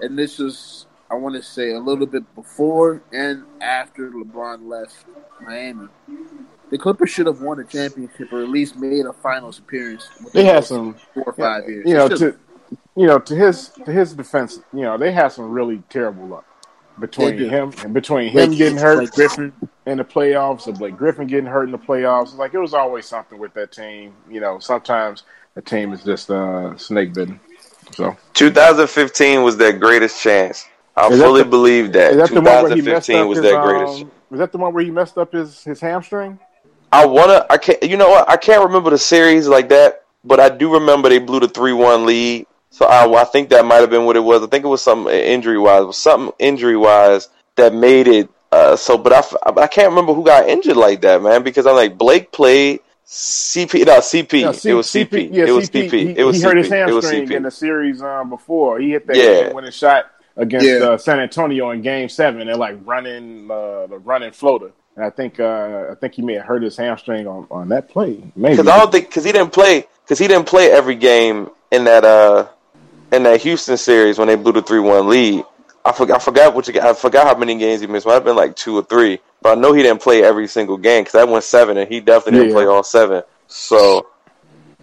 and this is I want to say a little bit before and after LeBron left Miami. The Clippers should have won a championship or at least made a finals appearance. They had some four or five years. You know, to you know, to his to his defense, you know, they had some really terrible luck between him and between him Blake, getting hurt, Blake Griffin in the playoffs, and Blake Griffin getting hurt in the playoffs. Like it was always something with that team. You know, sometimes the team is just uh, snake bitten. So 2015 was their greatest chance. I fully the, believe that. that 2015 was his, their greatest. Um, was that the one where he messed up his, his hamstring? I wanna. I can't. You know what? I can't remember the series like that, but I do remember they blew the three one lead. So I, I think that might have been what it was. I think it was something injury wise. Was something injury wise that made it. Uh, so, but I, I can't remember who got injured like that, man. Because I'm like Blake played. CP, no, CP. No, C- it was CP. CP. Yeah, it was CP. CP. He, it was he CP. hurt his hamstring in the series um, before. He hit that yeah. winning shot against yeah. uh, San Antonio in Game Seven. They're like running uh, the running floater. And I think uh, I think he may have hurt his hamstring on, on that play. Maybe because I don't think because he didn't play because he didn't play every game in that uh in that Houston series when they blew the three one lead. I forgot I forgot what you I forgot how many games he missed. Might have been like two or three, but I know he didn't play every single game because that went seven and he definitely didn't yeah. play all seven. So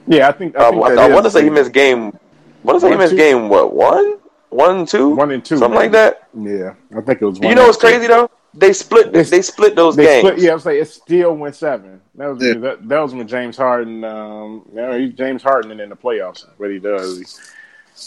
yeah, I think I, think I, I want to say he missed game. What is he missed game? What one? one and two, one and two, something maybe. like that. Yeah, I think it was. you know what's crazy though? They split. They, they split those they games. Split, yeah, I was like, it still went seven. That was yeah. that, that, was when James Harden. Um, you know, he's James Harden in the playoffs. What he does, he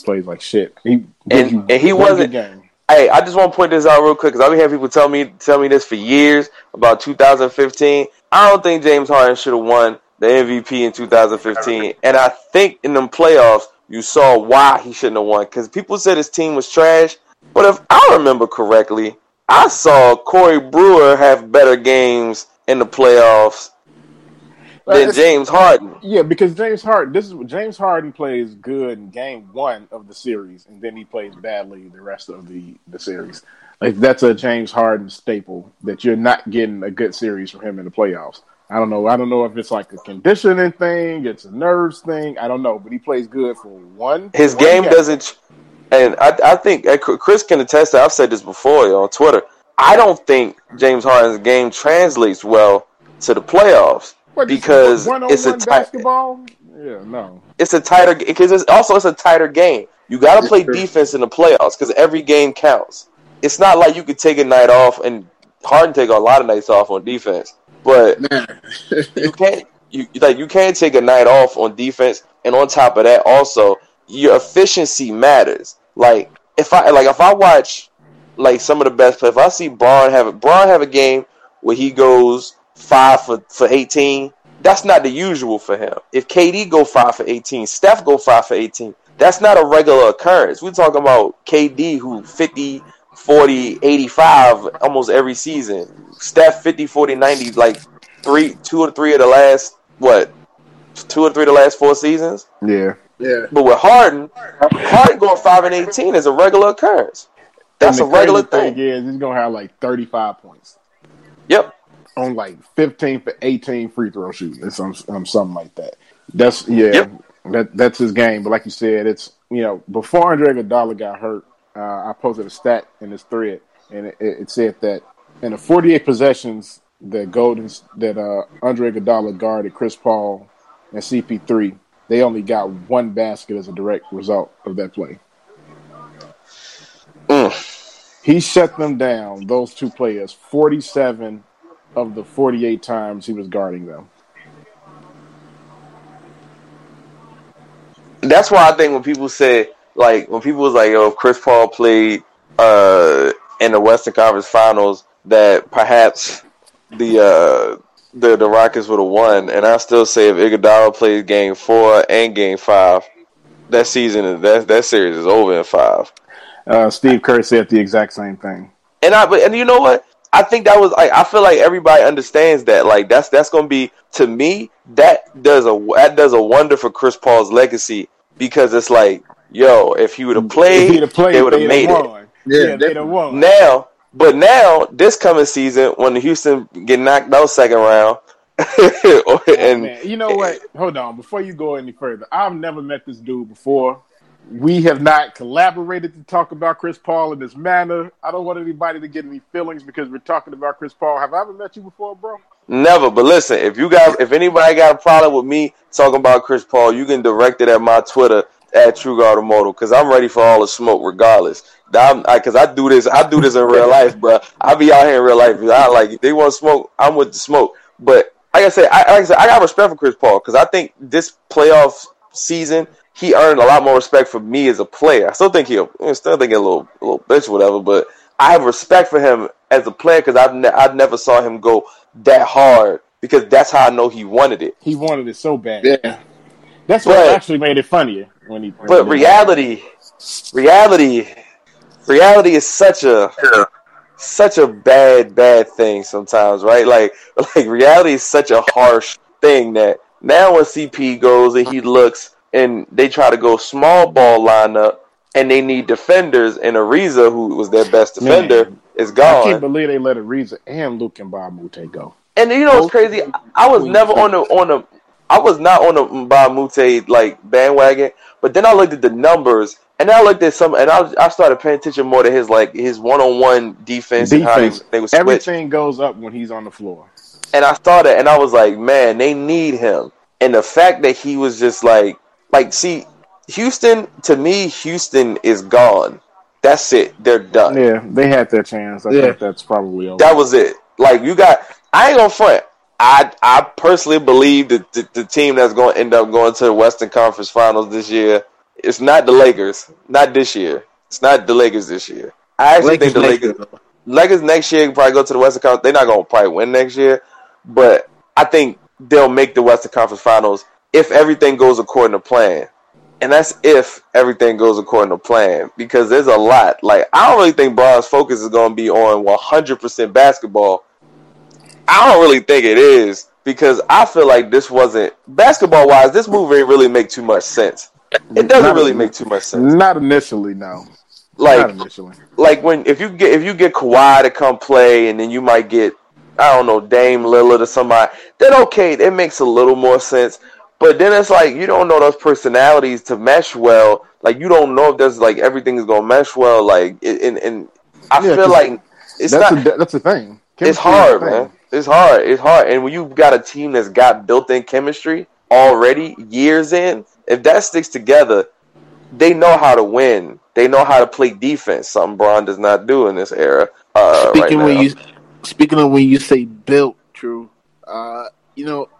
plays like shit. He and, and he wasn't. Game. Hey, I just want to point this out real quick because I've been having people tell me tell me this for years about 2015. I don't think James Harden should have won the MVP in 2015, and I think in them playoffs you saw why he shouldn't have won. Because people said his team was trash. But if I remember correctly, I saw Corey Brewer have better games in the playoffs than James Harden. Yeah, because James Harden, this is James Harden plays good in game one of the series, and then he plays badly the rest of the, the series. Like that's a James Harden staple that you're not getting a good series from him in the playoffs. I don't know. I don't know if it's like a conditioning thing, it's a nerves thing. I don't know, but he plays good for one. His one game, game doesn't, and I, I think Chris can attest. To, I've said this before on Twitter. I don't think James Harden's game translates well to the playoffs what, because it's a oh tight basketball. Yeah, no, it's a tighter because it's also it's a tighter game. You got to play defense in the playoffs because every game counts. It's not like you could take a night off and Harden take a lot of nights off on defense. But *laughs* you can't you like you can't take a night off on defense, and on top of that, also your efficiency matters. Like if I like if I watch like some of the best players, if I see Bron have a Bron have a game where he goes five for for eighteen, that's not the usual for him. If KD go five for eighteen, Steph go five for eighteen, that's not a regular occurrence. We're talking about KD who 50, 40, 85 almost every season. Steph 50, 40, 90, like three, two or three of the last, what, two or three of the last four seasons? Yeah. Yeah. But with Harden, Harden going 5 and 18 is a regular occurrence. That's a regular thing. thing. Is he's going to have like 35 points. Yep. On like 15 for 18 free throw shooting or some, um, something like that. That's, yeah. Yep. That, that's his game. But like you said, it's, you know, before Andre Iguodala got hurt, uh, I posted a stat in this thread, and it, it said that in the 48 possessions that Golden that uh, Andre Iguodala guarded Chris Paul and CP3, they only got one basket as a direct result of that play. Mm. He shut them down, those two players, 47 of the 48 times he was guarding them. that's why I think when people say like when people was like, "Yo, if Chris Paul played uh, in the Western Conference Finals, that perhaps the uh, the the Rockets would have won." And I still say if Iguodala plays Game Four and Game Five, that season that that series is over in five. Uh, Steve Kerr said the exact same thing. And I, but and you know what? I think that was like I feel like everybody understands that. Like that's that's gonna be to me that does a that does a wonder for Chris Paul's legacy because it's like, yo, if he would have played, played, they would have made it. Yeah, they'd have won. Now, but now this coming season, when the Houston get knocked out second round, *laughs* oh, and oh, you know what? Hold on, before you go any further, I've never met this dude before. We have not collaborated to talk about Chris Paul in this manner. I don't want anybody to get any feelings because we're talking about Chris Paul. Have I ever met you before, bro? Never. But listen, if you guys, if anybody got a problem with me talking about Chris Paul, you can direct it at my Twitter at True Automotive because I'm ready for all the smoke regardless. Because I, I, do this, I do this in real life, bro. I be out here in real life. I like they want smoke, I'm with the smoke. But like I said, I, like I said, I got respect for Chris Paul because I think this playoff season he earned a lot more respect for me as a player. I still think he'll, I still think a little, a little bitch, or whatever. But I have respect for him as a player because I've, ne- I never saw him go that hard because that's how I know he wanted it. He wanted it so bad. Yeah, that's what actually made it funnier when he. But reality, reality, reality is such a such a bad bad thing sometimes, right? Like *laughs* like reality is such a harsh thing that now when CP goes and he looks and they try to go small ball lineup and they need defenders and Ariza who was their best defender Man, is gone. I can't believe they let Ariza and Luke and a go. And you know what's crazy? I was never on the on the I was not on the a like bandwagon, but then I looked at the numbers and I looked at some, and I, I started paying attention more to his like his one on one defense. Defense. They, they Everything goes up when he's on the floor. And I started, and I was like, man, they need him. And the fact that he was just like, like, see, Houston to me, Houston is gone. That's it. They're done. Yeah, they had their chance. I yeah. think that's probably over. That was it. Like you got, I ain't gonna front. I I personally believe that the, the team that's going to end up going to the Western Conference Finals this year, it's not the Lakers. Not this year. It's not the Lakers this year. I actually Lakers think the Lakers. Lakers, Lakers next year can probably go to the Western Conference. They're not going to probably win next year, but I think they'll make the Western Conference Finals if everything goes according to plan. And that's if everything goes according to plan because there's a lot. Like I don't really think Bron's focus is going to be on 100% basketball I don't really think it is because I feel like this wasn't basketball wise. This move really make too much sense. It doesn't not, really make too much sense. Not initially, no. Like not initially. Like when if you get if you get Kawhi to come play and then you might get I don't know Dame Lillard or somebody, then okay, it makes a little more sense. But then it's like you don't know those personalities to mesh well. Like you don't know if there's like everything is gonna mesh well. Like and and I yeah, feel like it's that's not. A, that's the thing. Chemistry it's hard, man. It's hard. It's hard. And when you've got a team that's got built-in chemistry already, years in, if that sticks together, they know how to win. They know how to play defense. Something Bron does not do in this era. Uh, speaking right when you speaking of when you say built, true. Uh, you know,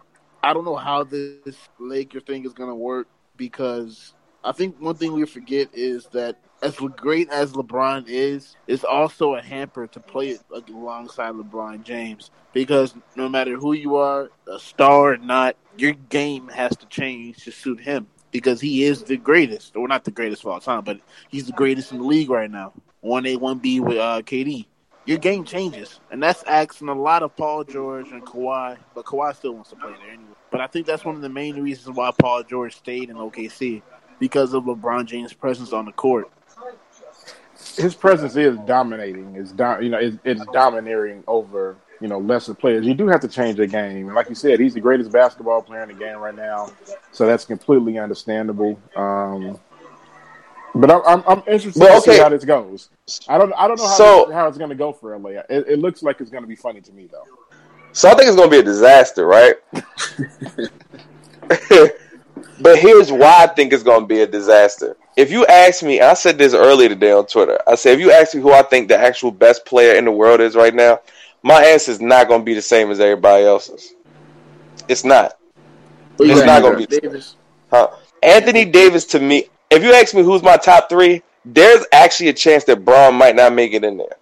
I don't know how this Laker thing is going to work because I think one thing we forget is that as great as LeBron is, it's also a hamper to play it alongside LeBron James because no matter who you are, a star or not, your game has to change to suit him because he is the greatest, or not the greatest of all time, but he's the greatest in the league right now. One A, one B with uh, KD. Your game changes, and that's asking a lot of Paul George and Kawhi, but Kawhi still wants to play there anyway. But I think that's one of the main reasons why Paul George stayed in OKC because of LeBron James' presence on the court his presence is dominating. Is do, you know it's, it's domineering over you know lesser players. You do have to change the game, and like you said, he's the greatest basketball player in the game right now, so that's completely understandable. Um, but I'm, I'm, I'm interested well, okay. to see how this goes. I don't I don't know how so, this, how it's going to go for LA. It, it looks like it's going to be funny to me though. So I think it's going to be a disaster, right? *laughs* but here's why I think it's going to be a disaster if you ask me, I said this earlier today on Twitter. I said if you ask me who I think the actual best player in the world is right now, my answer is not going to be the same as everybody else's. It's not. it's not going to be. Davis. Huh? Anthony Davis to me, if you ask me who's my top three, there's actually a chance that Bron might not make it in there.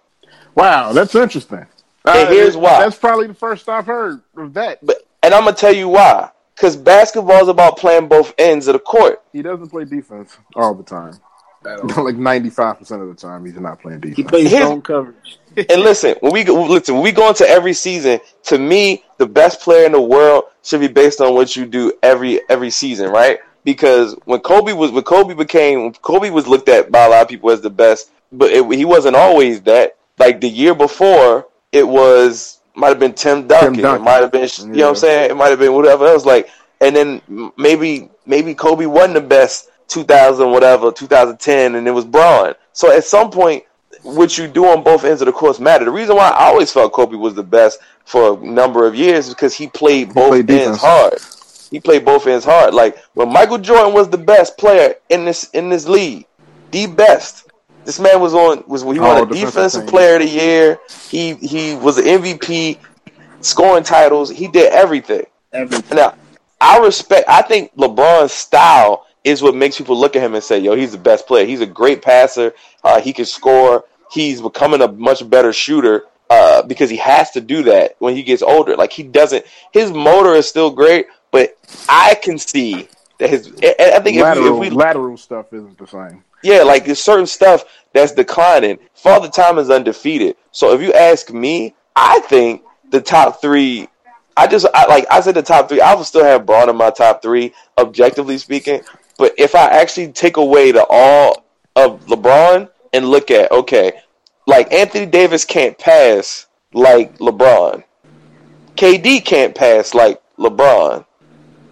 Wow, that's interesting. And Uh, here's why. That's probably the first I've heard of that. But and I'm gonna tell you why. Because basketball is about playing both ends of the court. He doesn't play defense all the time. I don't know. like ninety five percent of the time, he's not playing defense. He plays Here's- zone coverage. *laughs* And listen, when we listen, when we go into every season, to me, the best player in the world should be based on what you do every every season, right? Because when Kobe was when Kobe became Kobe was looked at by a lot of people as the best, but it, he wasn't always that. Like the year before, it was might have been Tim Duncan, Duncan. it might have been you know what I'm saying, it might have been whatever else. Like, and then maybe maybe Kobe wasn't the best 2000 whatever 2010, and it was Bron. So at some point, what you do on both ends of the course matter. The reason why I always felt Kobe was the best for a number of years is because he played both played ends hard. He played both ends hard. Like when Michael Jordan was the best player in this in this league, the best. This man was on was he Oh, a defensive defensive team. player of the year. He he was an MVP, scoring titles. He did everything. Everything. Now, I respect. I think LeBron's style is what makes people look at him and say, "Yo, he's the best player. He's a great passer. Uh, he can score. He's becoming a much better shooter uh, because he has to do that when he gets older. Like he doesn't. His motor is still great, but I can see that his. I think if we, lateral, if we lateral stuff isn't the same. yeah, like there's certain stuff that's declining. Father Time is undefeated. So if you ask me, I think the top three. I just I, like I said the top three. I would still have Bron in my top three, objectively speaking. But if I actually take away the all of LeBron and look at okay, like Anthony Davis can't pass like LeBron. KD can't pass like LeBron.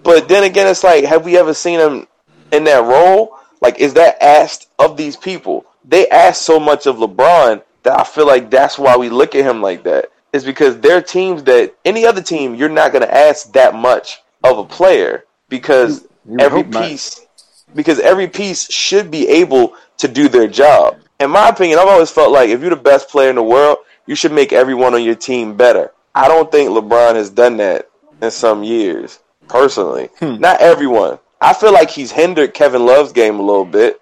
But then again, it's like, have we ever seen him in that role? Like, is that asked of these people? They ask so much of LeBron that I feel like that's why we look at him like that. Is because they're teams that any other team you're not going to ask that much of a player because You would every hope not. piece because every piece should be able to do their job. In my opinion, I've always felt like if you're the best player in the world, you should make everyone on your team better. I don't think LeBron has done that in some years, personally. Hmm. Not everyone. I feel like he's hindered Kevin Love's game a little bit.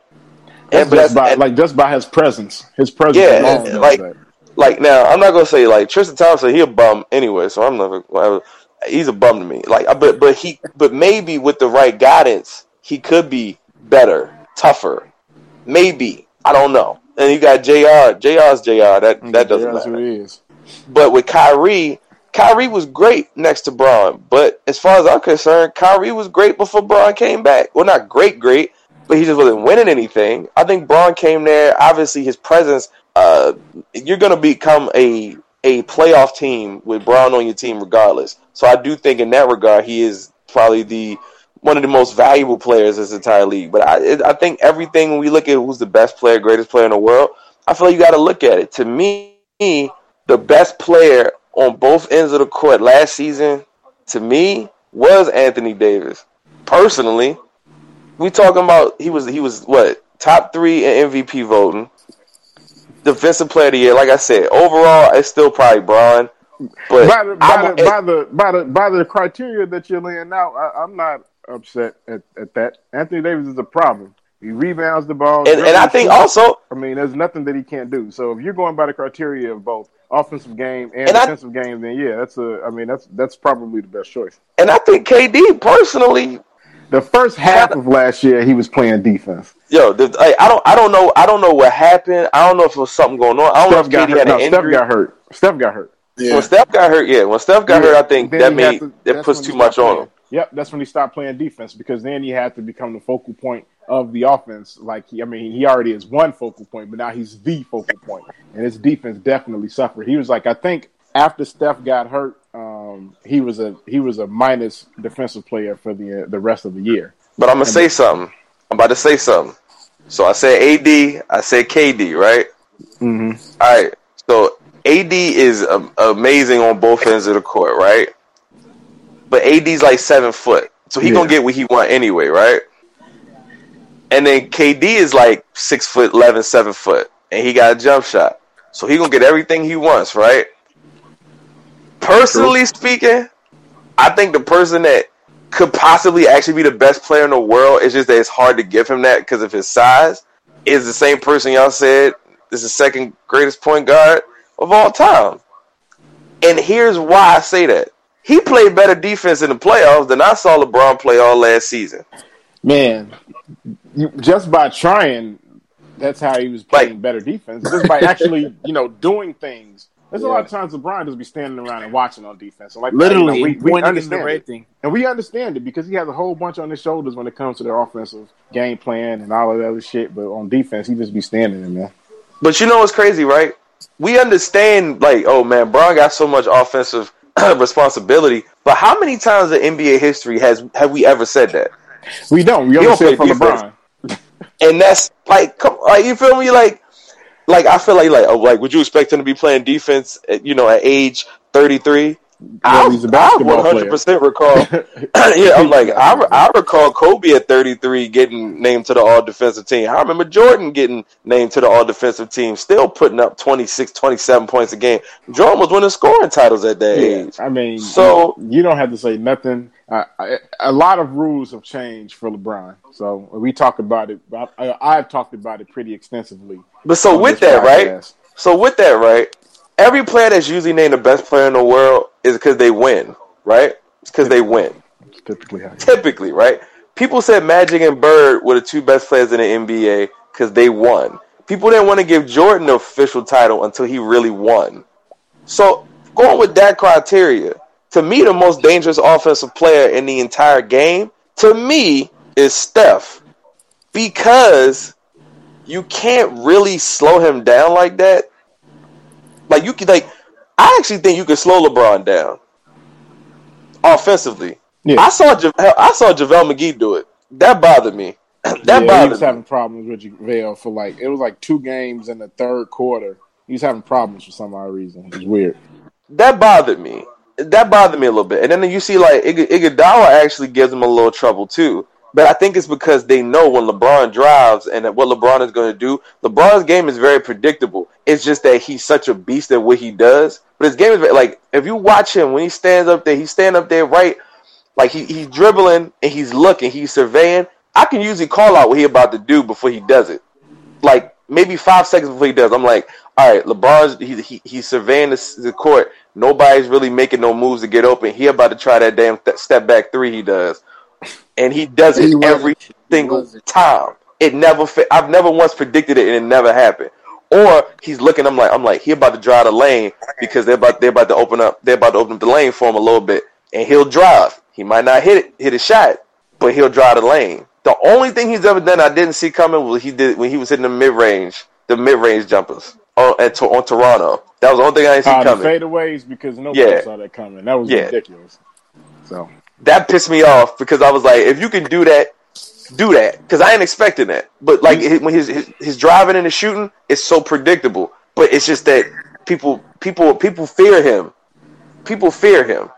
That's And, but just by and- like just by his presence. His presence. Yeah, and, like- that. like now, I'm not gonna say like Tristan Thompson. He a bum anyway, so I'm not. Gonna, he's a bum to me. Like, but but he but maybe with the right guidance, he could be better, tougher. Maybe I don't know. And you got Jr. Jr's Jr. That that doesn't matter. who he is. But with Kyrie, Kyrie was great next to Bron. But as far as I'm concerned, Kyrie was great before Bron came back. Well, not great, great, but he just wasn't winning anything. I think Bron came there. Obviously, his presence. Uh, you're going to become a a playoff team with Bron on your team, regardless. So I do think in that regard, he is probably the one of the most valuable players in this entire league. But I, I think everything when we look at who's the best player, greatest player in the world, I feel like you got to look at it. To me, the best player on both ends of the court last season, to me, was Anthony Davis. Personally, we talking about he was he was what top three in MVP voting, defensive player of the year. Like I said, overall, it's still probably Bron. But by the by I'm- the, by the by the by the criteria that you're laying out, I, I'm not upset at, at that. Anthony Davis is a problem. He rebounds the ball, and, and I think also I mean, there's nothing that he can't do. So if you're going by the criteria of both offensive game and, And I- defensive game, then yeah, that's a. I mean, that's that's probably the best choice. and I think KD personally The first half of last year, he was playing defense. Yo, the, I, I don't, I don't know, I don't know what happened. I don't know if it was something going on. I don't Steph know got if KD hurt. had No, an Steph got hurt. Steph got hurt. Yeah. When Steph got hurt, yeah, when Steph got hurt, I think Then that he had made to- that puts too much stopped on playing. him. Yep, that's when he stopped playing defense because then he had to become the focal point of the offense. Like he, I mean, he already is one focal point, but now he's the focal point, and his defense definitely suffered. He was like, I think after Steph got hurt, um, he was a he was a minus defensive player for the uh, the rest of the year. But I'm gonna say something. I'm about to say something. So I said AD, I said KD, right? Mm-hmm. All right. So AD is um, amazing on both ends of the court, right? But AD's like seven foot, so he Yeah. gonna get what he want anyway, right? And then KD is like six foot, eleven, seven foot, and he got a jump shot, so he gonna get everything he wants, right? Personally speaking, I think the person that could possibly actually be the best player in the world. It's just that it's hard to give him that because of his size. Is the same person y'all said is the second greatest point guard of all time. And here's why I say that. He played better defense in the playoffs than I saw LeBron play all last season. Man, you, just by trying, that's how he was playing like, better defense. Just by actually, *laughs* you know, doing things there's yeah. a lot of times LeBron just be standing around and watching on defense. So like literally, you know, we, we understand it. Thing. and we understand it because he has a whole bunch on his shoulders when it comes to their offensive game plan and all of that other shit. But on defense, he just be standing there, man. But you know what's crazy, right? We understand, like, oh man, Bron got so much offensive *clears throat* responsibility. But how many times in NBA history has have we ever said that? We don't. We only say it from LeBron. and that's like, come, like you feel me? Like like I feel like like oh, like would you expect him to be playing defense? At, you know, at age thirty three. I, he's a basketball I 100% recall. *laughs* *clears throat* yeah, I'm like I, I recall Kobe at 33 getting named to the All Defensive Team. I remember Jordan getting named to the All Defensive Team, still putting up 26, 27 points a game. Jordan was winning scoring titles at that yeah, age. I mean, so you don't have to say nothing. Uh, a lot of rules have changed for LeBron, so we talk about it. I, have talked about it pretty extensively. But so with that, podcast. right? So with that, right? every player that's usually named the best player in the world is because they win, right? It's because they win. typically how Typically, right? People said Magic and Bird were the two best players in the NBA because they won. People didn't want to give Jordan the official title until he really won. So, going with that criteria, to me, the most dangerous offensive player in the entire game, to me, is Steph. Because you can't really slow him down like that like you could like, I actually think you can slow LeBron down offensively. Yeah. I saw I saw JaVale McGee do it. That bothered me. *clears throat* that yeah, bothered. He was having problems with JaVale for like it was like two games in the third quarter. He was having problems for some odd reason. It was weird. That bothered me. That bothered me a little bit. And then you see like Iguodala actually gives him a little trouble too. But I think it's because they know when LeBron drives and what LeBron is going to do. LeBron's game is very predictable. It's just that he's such a beast at what he does. But his game is like if you watch him when he stands up there, he's standing up there right, like he, he's dribbling and he's looking, he's surveying. I can usually call out what he about to do before he does it. Like maybe five seconds before he does, I'm like, all right, LeBron's he, he he's surveying the, the court. Nobody's really making no moves to get open. He about to try that damn th- step back three he does and he does it he every single time. It never. I've never once predicted it, and it never happened. Or he's looking. I'm like, I'm like, he about to drive the lane because they're about they're about to open up. They're about to open up the lane for him a little bit, and he'll drive. He might not hit it, hit a shot, but he'll drive the lane. The only thing he's ever done I didn't see coming was he did when he was hitting the mid range, the mid range jumpers on, at, on Toronto. That was the only thing I didn't see uh, coming. fadeaways because nobody yeah. saw that coming. That was yeah. ridiculous. So that pissed me off because I was like, if you can do that, do that because I ain't expecting that. But like mm-hmm. when his, his his driving and his shooting is so predictable. But it's just that people people people fear him. People fear him.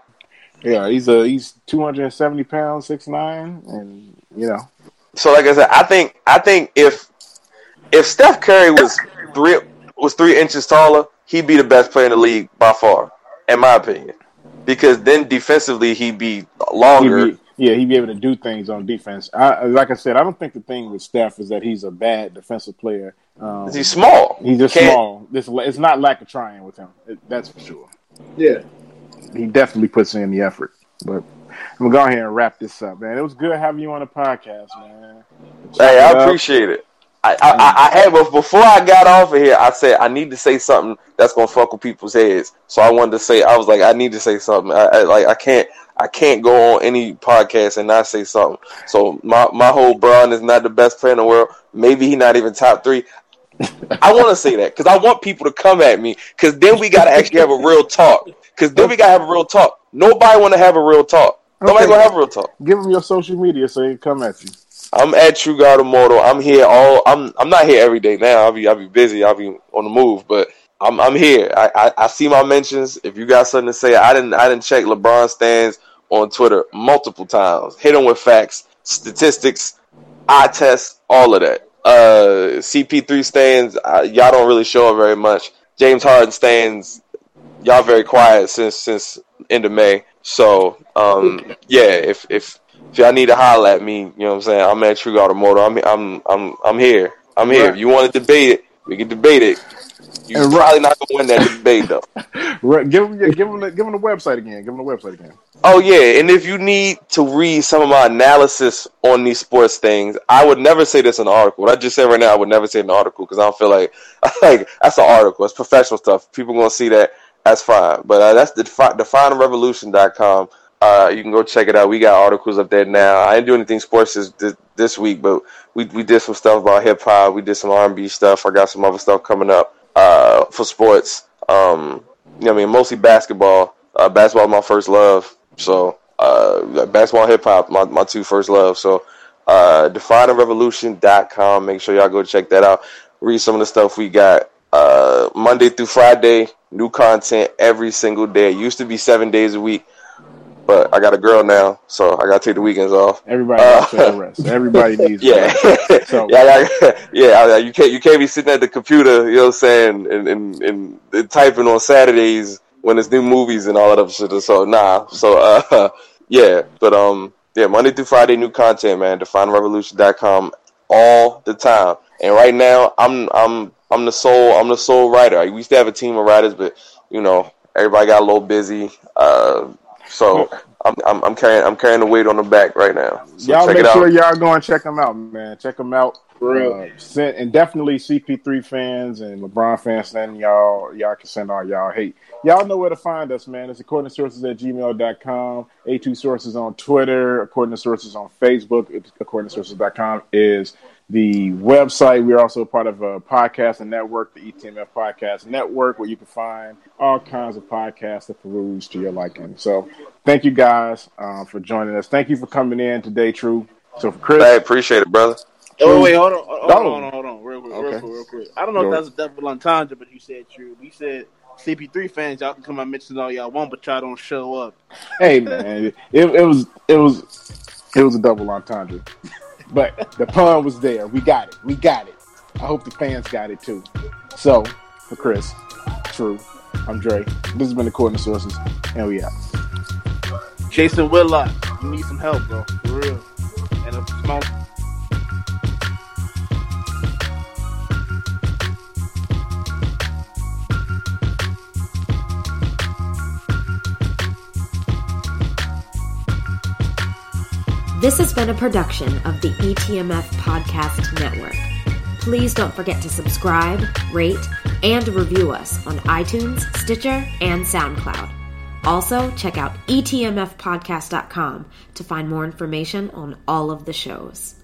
Yeah, he's a he's two hundred and seventy pounds, six nine, and you know. So like I said, I think I think if if Steph Curry was three was three inches taller, he'd be the best player in the league by far, in my opinion because then defensively he'd be longer. He'd be, yeah, he'd be able to do things on defense. I, like I said, I don't think the thing with Steph is that he's a bad defensive player. Um, he's small. He's just Can't. small. This it's not lack of trying with him. It, that's for sure. Yeah, he definitely puts in the effort. But I'm gonna go ahead and wrap this up, man. It was good having you on the podcast, man. Check hey, I appreciate it. I, I, I, had before I got off of here, I said I need to say something that's gonna fuck with people's heads. So I wanted to say I was like I need to say something. I, I like I can't I can't go on any podcast and not say something. So my my whole Bron is not the best player in the world. Maybe he not even top three. I want to say that because I want people to come at me because then we gotta actually have a real talk. Because then we gotta have a real talk. Nobody want to have a real talk. Nobody okay. gonna have a real talk. Give them your social media so they can come at you. I'm at True God Immortal. I'm here all. I'm. I'm not here every day now. I'll be. I'll be busy. I'll be on the move. But I'm. I'm here. I, I. I see my mentions. If you got something to say, I didn't. I didn't check LeBron stands on Twitter multiple times. Hit him with facts, statistics, eye test, all of that. Uh, CP3 stands. Uh, y'all don't really show up very much. James Harden stands. Y'all very quiet since since end of May. So um, yeah, if if if y'all need to holler at me, you know what I'm saying? I'm at True Automotive. I'm I'm I'm I'm here. I'm here. Right. If you want to debate it, we can debate it. You're and probably not gonna win that debate though. *laughs* Right. Give them, give them, the, give them the website again. Give them the website again. Oh yeah, and if you need to read some of my analysis on these sports things, I would never say this in an article. What I just said right now, I would never say in an article because I don't feel like *laughs* like that's an article. It's professional stuff. People gonna see that. That's fine. But uh, that's the definerevolution.com. Uh, you can go check it out. We got articles up there now. I didn't do anything sports this, this week, but we, we did some stuff about hip hop. We did some R and B stuff. I got some other stuff coming up uh, for sports. Um, you know, I mean, mostly basketball. Uh, basketball my first love. So uh, basketball, hip hop, my, my two first love. So uh, definerevolution.com. Make sure y'all go check that out. Read some of the stuff we got. Uh, Monday through Friday, new content every single day. It used to be seven days a week. But I got a girl now, so I got to take the weekends off. Everybody needs uh, rest. *laughs* Everybody needs yeah. rest. So. *laughs* yeah, *laughs* yeah, you can't you can't be sitting at the computer, you know what I'm saying, and, and, and, and typing on Saturdays when it's new movies and all that other shit. So nah, so uh, yeah, but um, yeah, Monday through Friday, new content, man. DefineRevolution.com all the time. And right now, I'm I'm I'm the sole I'm the sole writer. We used to have a team of writers, but you know everybody got a little busy. Uh, so I'm, I'm, I'm carrying I'm carrying the weight on the back right now. So y'all make sure y'all go and check them out, man. Check them out. Uh, send, and definitely CP3 fans and LeBron fans, send y'all y'all can send all y'all hate. Y'all know where to find us, man. It's according to sources at gmail.com, A2 sources on Twitter, according to sources on Facebook, according to sources.com is the website. We're also part of a podcast and network, the ETMF Podcast Network, where you can find all kinds of podcasts that peruse to your liking. So thank you guys uh, for joining us. Thank you for coming in today, True. So for Chris. I appreciate it, brother. Oh wait, hold on, hold on, hold on, hold on, real quick, okay. real quick, real quick. I don't know Go if that's a double entendre, but you said true. We said CP3 fans, y'all can come and mention all y'all want, but y'all don't show up. Hey man, it, it was it was it was a double entendre. But the pun was there. We got it. We got it. I hope the fans got it too. So, for Chris, True, I'm Dre. This has been the According to Sources, and we out. Jason Whitlock, you need some help, bro. For real. And a small This has been a production of the ETMF Podcast Network. Please don't forget to subscribe, rate, and review us on iTunes, Stitcher, and SoundCloud. Also, check out etmfpodcast.com to find more information on all of the shows.